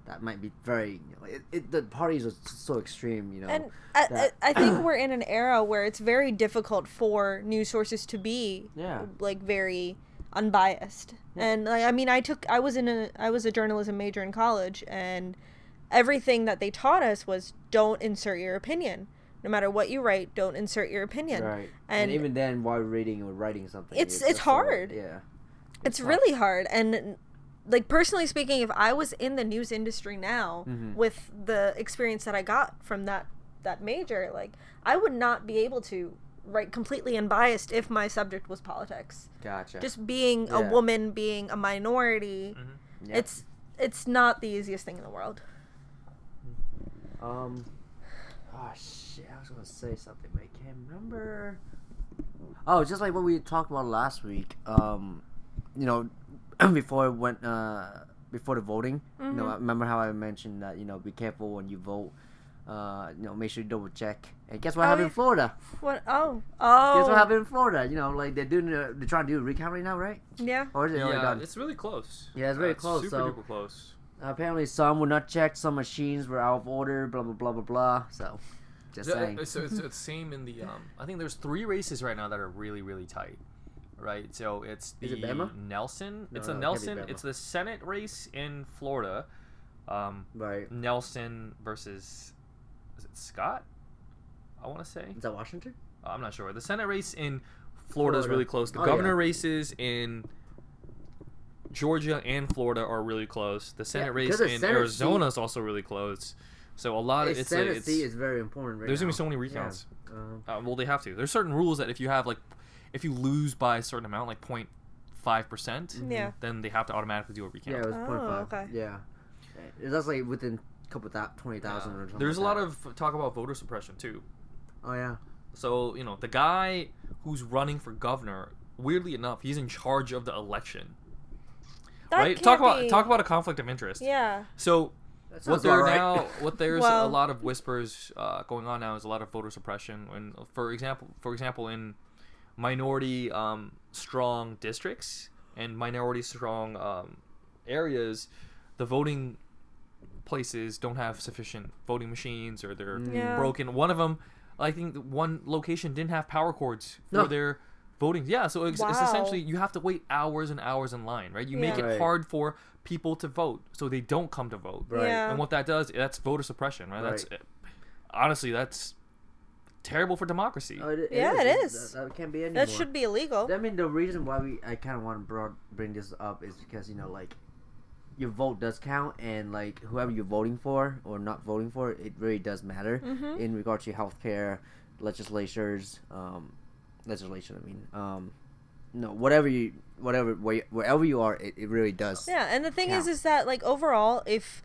that might be very. You know, it, it, the parties are so extreme. You know. And I, I, I think we're in an era where it's very difficult for news sources to be Yeah. like very unbiased. Yeah. And like I mean I took I was in a I was a journalism major in college and everything that they taught us was don't insert your opinion. No matter what you write, don't insert your opinion. right. And, and- even then, while reading or writing something, It's- it's hard. yeah. It's tough. really hard and like personally speaking if I was in the news industry now Mhm. with the experience that I got from that that major, like I would not be able to write completely unbiased if my subject was politics. Gotcha. Just being a woman, being a minority, Mhm. Yeah. it's it's not the easiest thing in the world. Um. Oh shit! I was gonna say something, but I can't remember. Oh, just like what we talked about last week. Um, you know, before it went uh before the voting. You know, Mhm. I remember how I mentioned that you know be careful when you vote. Uh, you know, make sure you double check. And guess what Oh, happened in. Florida? What? Oh, oh. Guess oh, what happened in Florida? You know, like they're doing, uh, they're trying to do a recount right now, right? yeah. Or is it already done? it's really close. Yeah, it's very Uh, close, Super so- duper close. Apparently, some were not checked. Some machines were out of order. Blah blah blah blah blah. So, just Yeah, saying. It's, it's, it's same in the. Um, I think there's three races right now that are really really tight, right? So it's the Is it? Nelson. No, it's no, a Nelson. It's the Senate race in Florida. Um, Right. Nelson versus is it Scott? I want to say. Is that Washington? I'm not sure. The Senate race in Florida is really close. The Oh, governor yeah. races in Georgia and Florida are really close. The Senate race 'cause the in Arizona is also really close. So a lot of It's it's, a, Senate it's is very important right there's now. gonna be so many recounts. Yeah. Um, Uh, well, they have to. There's certain rules that if you have like, if you lose by a certain amount, like 0.5 percent, Yeah. then they have to automatically do a recount. yeah, it was Oh, point five. okay. Yeah. It- That's like within a couple thou- twenty thousand or something. There's a lot that. of talk about voter suppression too. Oh yeah. So you know the guy who's running for governor, weirdly enough, he's in charge of the election. That right? Talk about be- talk about a conflict of interest. Yeah. So what there right. now, what there's Well- a lot of whispers uh, going on now is a lot of voter suppression. When, for example, for example, in minority um, strong districts and minority strong um, areas, the voting places don't have sufficient voting machines or they're Yeah. broken. One of them, I think, one location didn't have power cords for No. their voting. Yeah, so it's, it's essentially you have to wait hours and hours in line, right? You make it Right. hard for people to vote, so they don't come to vote. Right. Yeah. And what that does, that's voter suppression, right? That's honestly that's terrible for democracy. Oh, it, Yeah, it It's- is. That, that can't be anymore. That should be illegal. I mean, the reason why we I kind of want to brought, bring this up is because you know, like, your vote does count, and like whoever you're voting for or not voting for, it really does matter Mhm. in regard to healthcare, legislatures, um, legislation. I mean, um, no, whatever you, whatever where, wherever you are, it, it really does. Yeah, and the thing is, count. is that like overall, if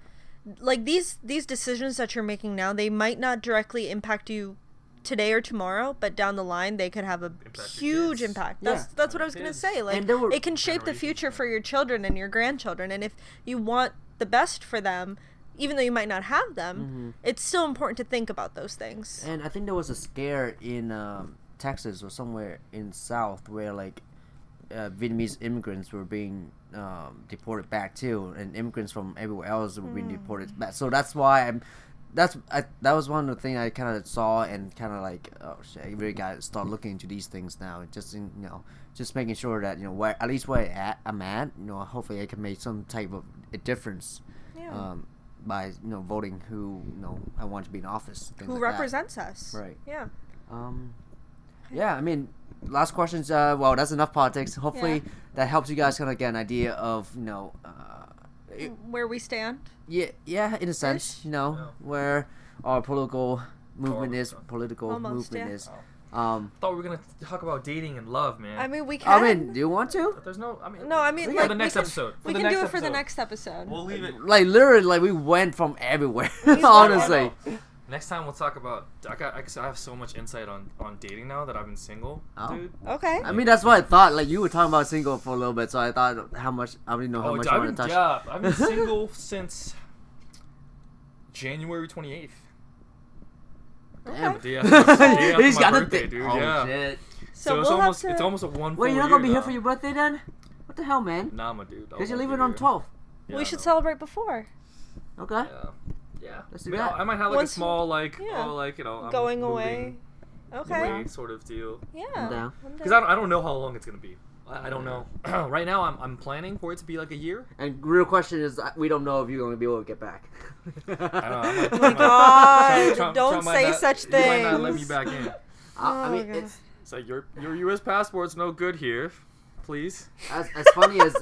like these these decisions that you're making now, they might not directly impact you today or tomorrow, but down the line they could have a Impact huge kids. impact. Yeah. That's that's what I was gonna say. Like And were- it can shape the future for your children and your grandchildren, and if you want the best for them, even though you might not have them, Mm-hmm. it's still important to think about those things. And I think there was a scare in um, Texas or somewhere in South where like uh, Vietnamese immigrants were being um, deported back too, and immigrants from everywhere else were being deported back. So that's why I'm. That's I, that was one of the things I kind of saw and kind of like oh shit I really got to start looking into these things now just in, you know just making sure that you know where at least where at, I'm at you know hopefully I can make some type of a difference Yeah. um, by you know voting who you know I want to be in office Who like that. represents us? Right. Yeah. Um, yeah, I mean, last questions. Uh, well, that's enough politics. Hopefully, Yeah. that helps you guys kind of get an idea of you know, uh, it- Where we stand. yeah, yeah, in a sense, Ish. you know, Yeah. where our political movement Almost is, done. political Almost, movement yeah. is. Um, I thought we were gonna talk about dating and love, man. I mean, we can. I mean, do you want to? But there's no. I mean. no, I mean, for like, the we next can- episode. For we can do next it for the next episode. We'll leave it. Like literally, like we went from everywhere. went- honestly, Next time we'll talk about. I got. I I have so much insight on on dating now that I've been single, Oh. dude. okay. I mean that's what I thought. Like you were talking about single for a little bit, so I thought how much I didn't know how Oh, much I've you been, want to touch. yeah, I've been single since January 28th. Damn. The day after my, the day after He's a birthday, thing. dude. Oh yeah. shit. So, So, it's we'll almost have to. it's almost a one. Wait, you're not gonna be year here for your birthday then? What the hell, man? Nah, my dude. Because you're leaving on here. 12. Yeah, we should celebrate before. Okay. Yeah. Yeah. Let's do I mean, that. I might have like Once- a small like yeah. oh like you know I'm Going moving away. Okay. away sort of deal. Yeah. I'm down. I'm Because. I don't, I don't know how long it's gonna be. I, I don't know. right now I'm I'm planning for it to be like a year. And real question is, uh, we don't know if you're going to be able to get back. I don't know. I might, Oh my God, Trump- don't Trump might say not- such he might not let me things. back in. I, I Oh, mean, God. it's It's like your your U.S. passport's no good here. Please. as, as funny as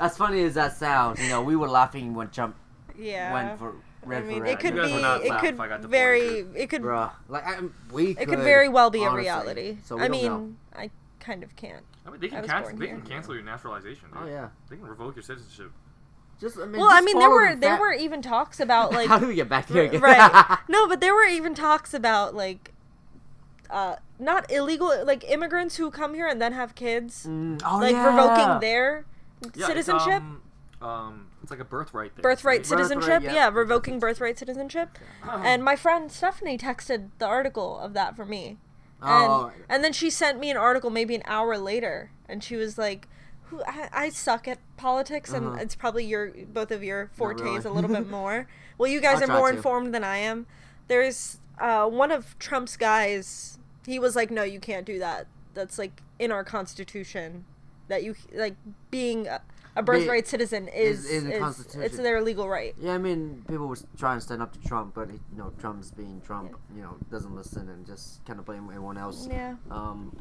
as funny as that sounds. You know, we were laughing when Trump yeah. went for I mean, it could be. It could if I got deported, very. It could. Bruh, like I, we It could, could very well be a reality. So we I don't know. mean, I kind of can't. I mean, they I can cancel. They can cancel your naturalization. Dude. Oh yeah. They can revoke your citizenship. Just I mean. Well, I mean, there were the there were even talks about like How do we get back here again? right. No, but there were even talks about like uh not illegal like immigrants who come here and then have kids Mm, oh, like yeah. revoking their Yeah, citizenship. Um, um, it's like a birthright thing. Birthright right? citizenship, yeah. yeah, revoking birthright citizenship. And my friend Stephanie texted the article of that for me. And, Oh. and then she sent me an article maybe an hour later, and she was like, "Who I, I suck at politics, and Uh-huh. it's probably your both of your fortes really. a little bit more. Well, you guys I'll are more to. informed than I am. There's uh, one of Trump's guys. He was like, "No, you can't do that. That's like in our constitution. That you like being a, a birthright citizen is is in the is- Constitution. it's their legal right." Yeah, I mean, people were trying to stand up to Trump, but you know, Trump's being Trump. You know, doesn't listen and just kind of blame everyone else. Yeah. Um,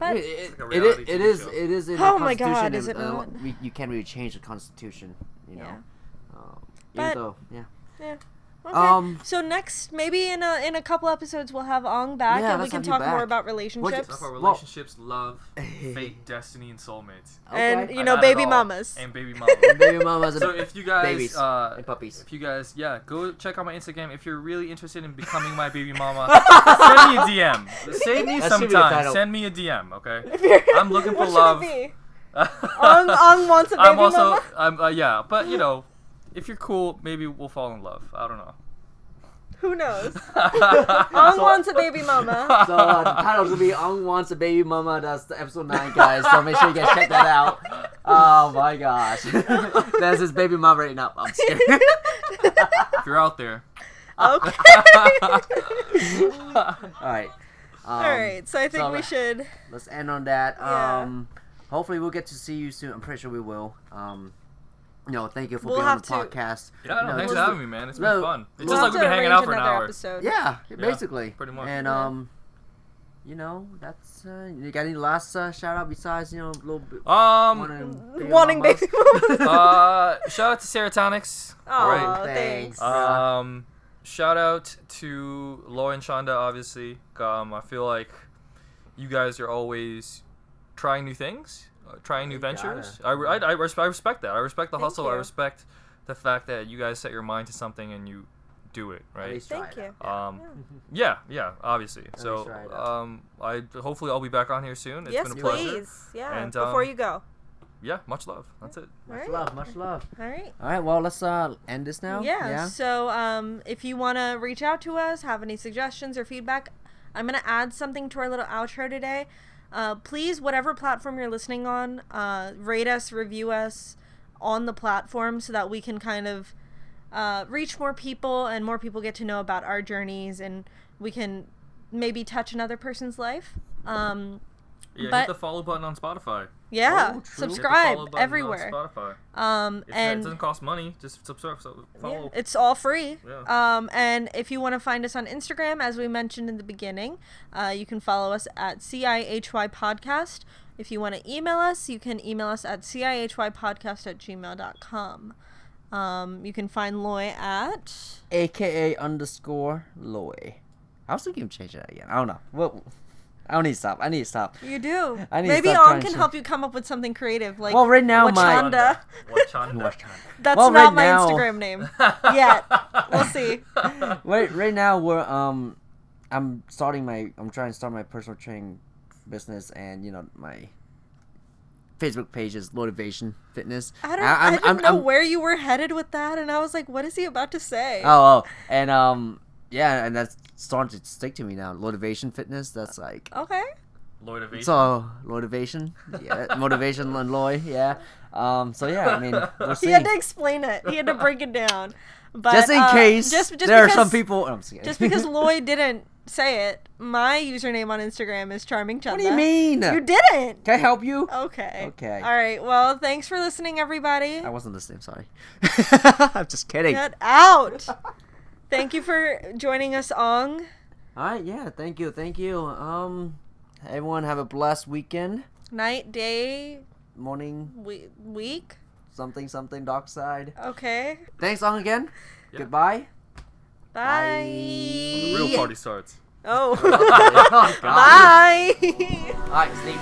But it, it, like a it, reality is- it TV is show. it is in Oh the my God, Constitution. is and, it uh, we, you can't really change the Constitution. You know. Yeah. Um, But- though, yeah. Yeah. Okay. Um, so next, maybe in a in a couple episodes, we'll have Ong back Yeah, and we can talk more back. about What'd you- relationships Well- relationships, love, fate, destiny, and soulmates. and you know baby mamas. And baby mamas. baby mamas so if you guys, babies uh, and puppies. if you guys, yeah, go check out my Instagram. If you're really interested in becoming my baby mama, send me a DM. Save me some should be the time. Send me a DM, okay? I'm looking for what love. Should? Ong, Ong wants a baby I'm also, mama. I'm uh, yeah, but you know, if you're cool, maybe we'll fall in love. I don't know. Who knows? Ong So- wants a baby mama. So uh, the title's gonna be "Ong Wants a Baby Mama." That's the episode nine, guys. So make sure you guys check that out. Oh my gosh, there's his baby mama right now. I'm scared. if you're out there. Okay. All right. Um, All right. So I think so we should. Let's end on that. Yeah. Um, hopefully we'll get to see you soon. I'm pretty sure we will. Um, you know, thank you for We'll being on have the to- podcast. Yeah, no, You know, thanks for just- having me, man. It's No, been fun. It's we'll just like have we've to been hanging arrange out for an another hour. Episode. Yeah, basically. pretty much. And Yeah. um, you know, that's uh, you got any last uh, shout out besides you know a little bit Um, wanting, Wanting baby mamas. uh, shout out to Serotonix. Aw, Right. thanks. Thanks. Um, shout out to Laura and Shonda, obviously. Um, I feel like you guys are always trying new things, uh, trying new ventures. I, I, I, res- I respect that. I respect the Thank hustle. I respect the fact that you guys set your mind to something and you do it, At right? least Thank try you. out. Um, yeah, yeah, obviously. least So, try it out. um, I hopefully I'll be back on here soon. It's yes, been a pleasure. please. Yeah. And, Before um, you go. Yeah, much love. That's it. All Much right. love, much love. All right. All right, well let's uh end this now. Yeah. Yeah. So, um, if you want to reach out to us, have any suggestions or feedback, I'm gonna add something to our little outro today. Uh, please, whatever platform you're listening on, uh, rate us, review us on the platform so that we can kind of uh, reach more people and more people get to know about our journeys and we can maybe touch another person's life. Um, Yeah, But- hit the follow button on Spotify. Yeah, Oh, true. Hit the subscribe button everywhere. Spotify. Um, It's, and it doesn't cost money. Just subscribe. So Yeah, follow. it's all free. Yeah. Um, and if you want to find us on Instagram, as we mentioned in the beginning, uh, you can follow us at CIHY Podcast. If you want to email us, you can email us at CIHYpodcast at gmail.com. Um, you can find Loy at. AKA underscore Loy. I was thinking of changing that again. I don't know. Well, I don't need to stop. I need to stop. You do. I need to Maybe stop On trying can to- help you come up with something creative. Like Well, right now my- Wachanda. Wachanda. That's Well, not right my now- Instagram name yet. We'll see. Right, right now we're um, I'm starting my. I'm trying to start my personal training business, and you know my Facebook page is Motivation Fitness. I don't. I'm- I, didn't I'm- know I'm- where you were headed with that, and I was like, "What is he about to say?" Oh, oh, and um, yeah, and that's starting to stick to me now. Motivation Fitness. That's like Okay. Motivation. so motivation. Yeah, motivation and Loy. Yeah. Um. So yeah, I mean, we'll. He had to explain it. He had to break it down. But just in uh, case just, just there because, are some people. oh, I'm just. Just because Loy didn't say it, my username on Instagram is charming what do you mean? You didn't. Can I help you? Okay. Okay. All right. Well, thanks for listening, everybody. I wasn't listening. Sorry. I'm just kidding. Get out. Thank you for joining us, Ong. All right. Yeah. Thank you. Thank you. Um. Everyone have a blessed weekend. Night, day, Morning. we- week. Something. Something. Dark side. Okay. Thanks Ong again. Yeah. Goodbye. Bye. when The real party starts. Oh. oh, Bye. All right. Sleep.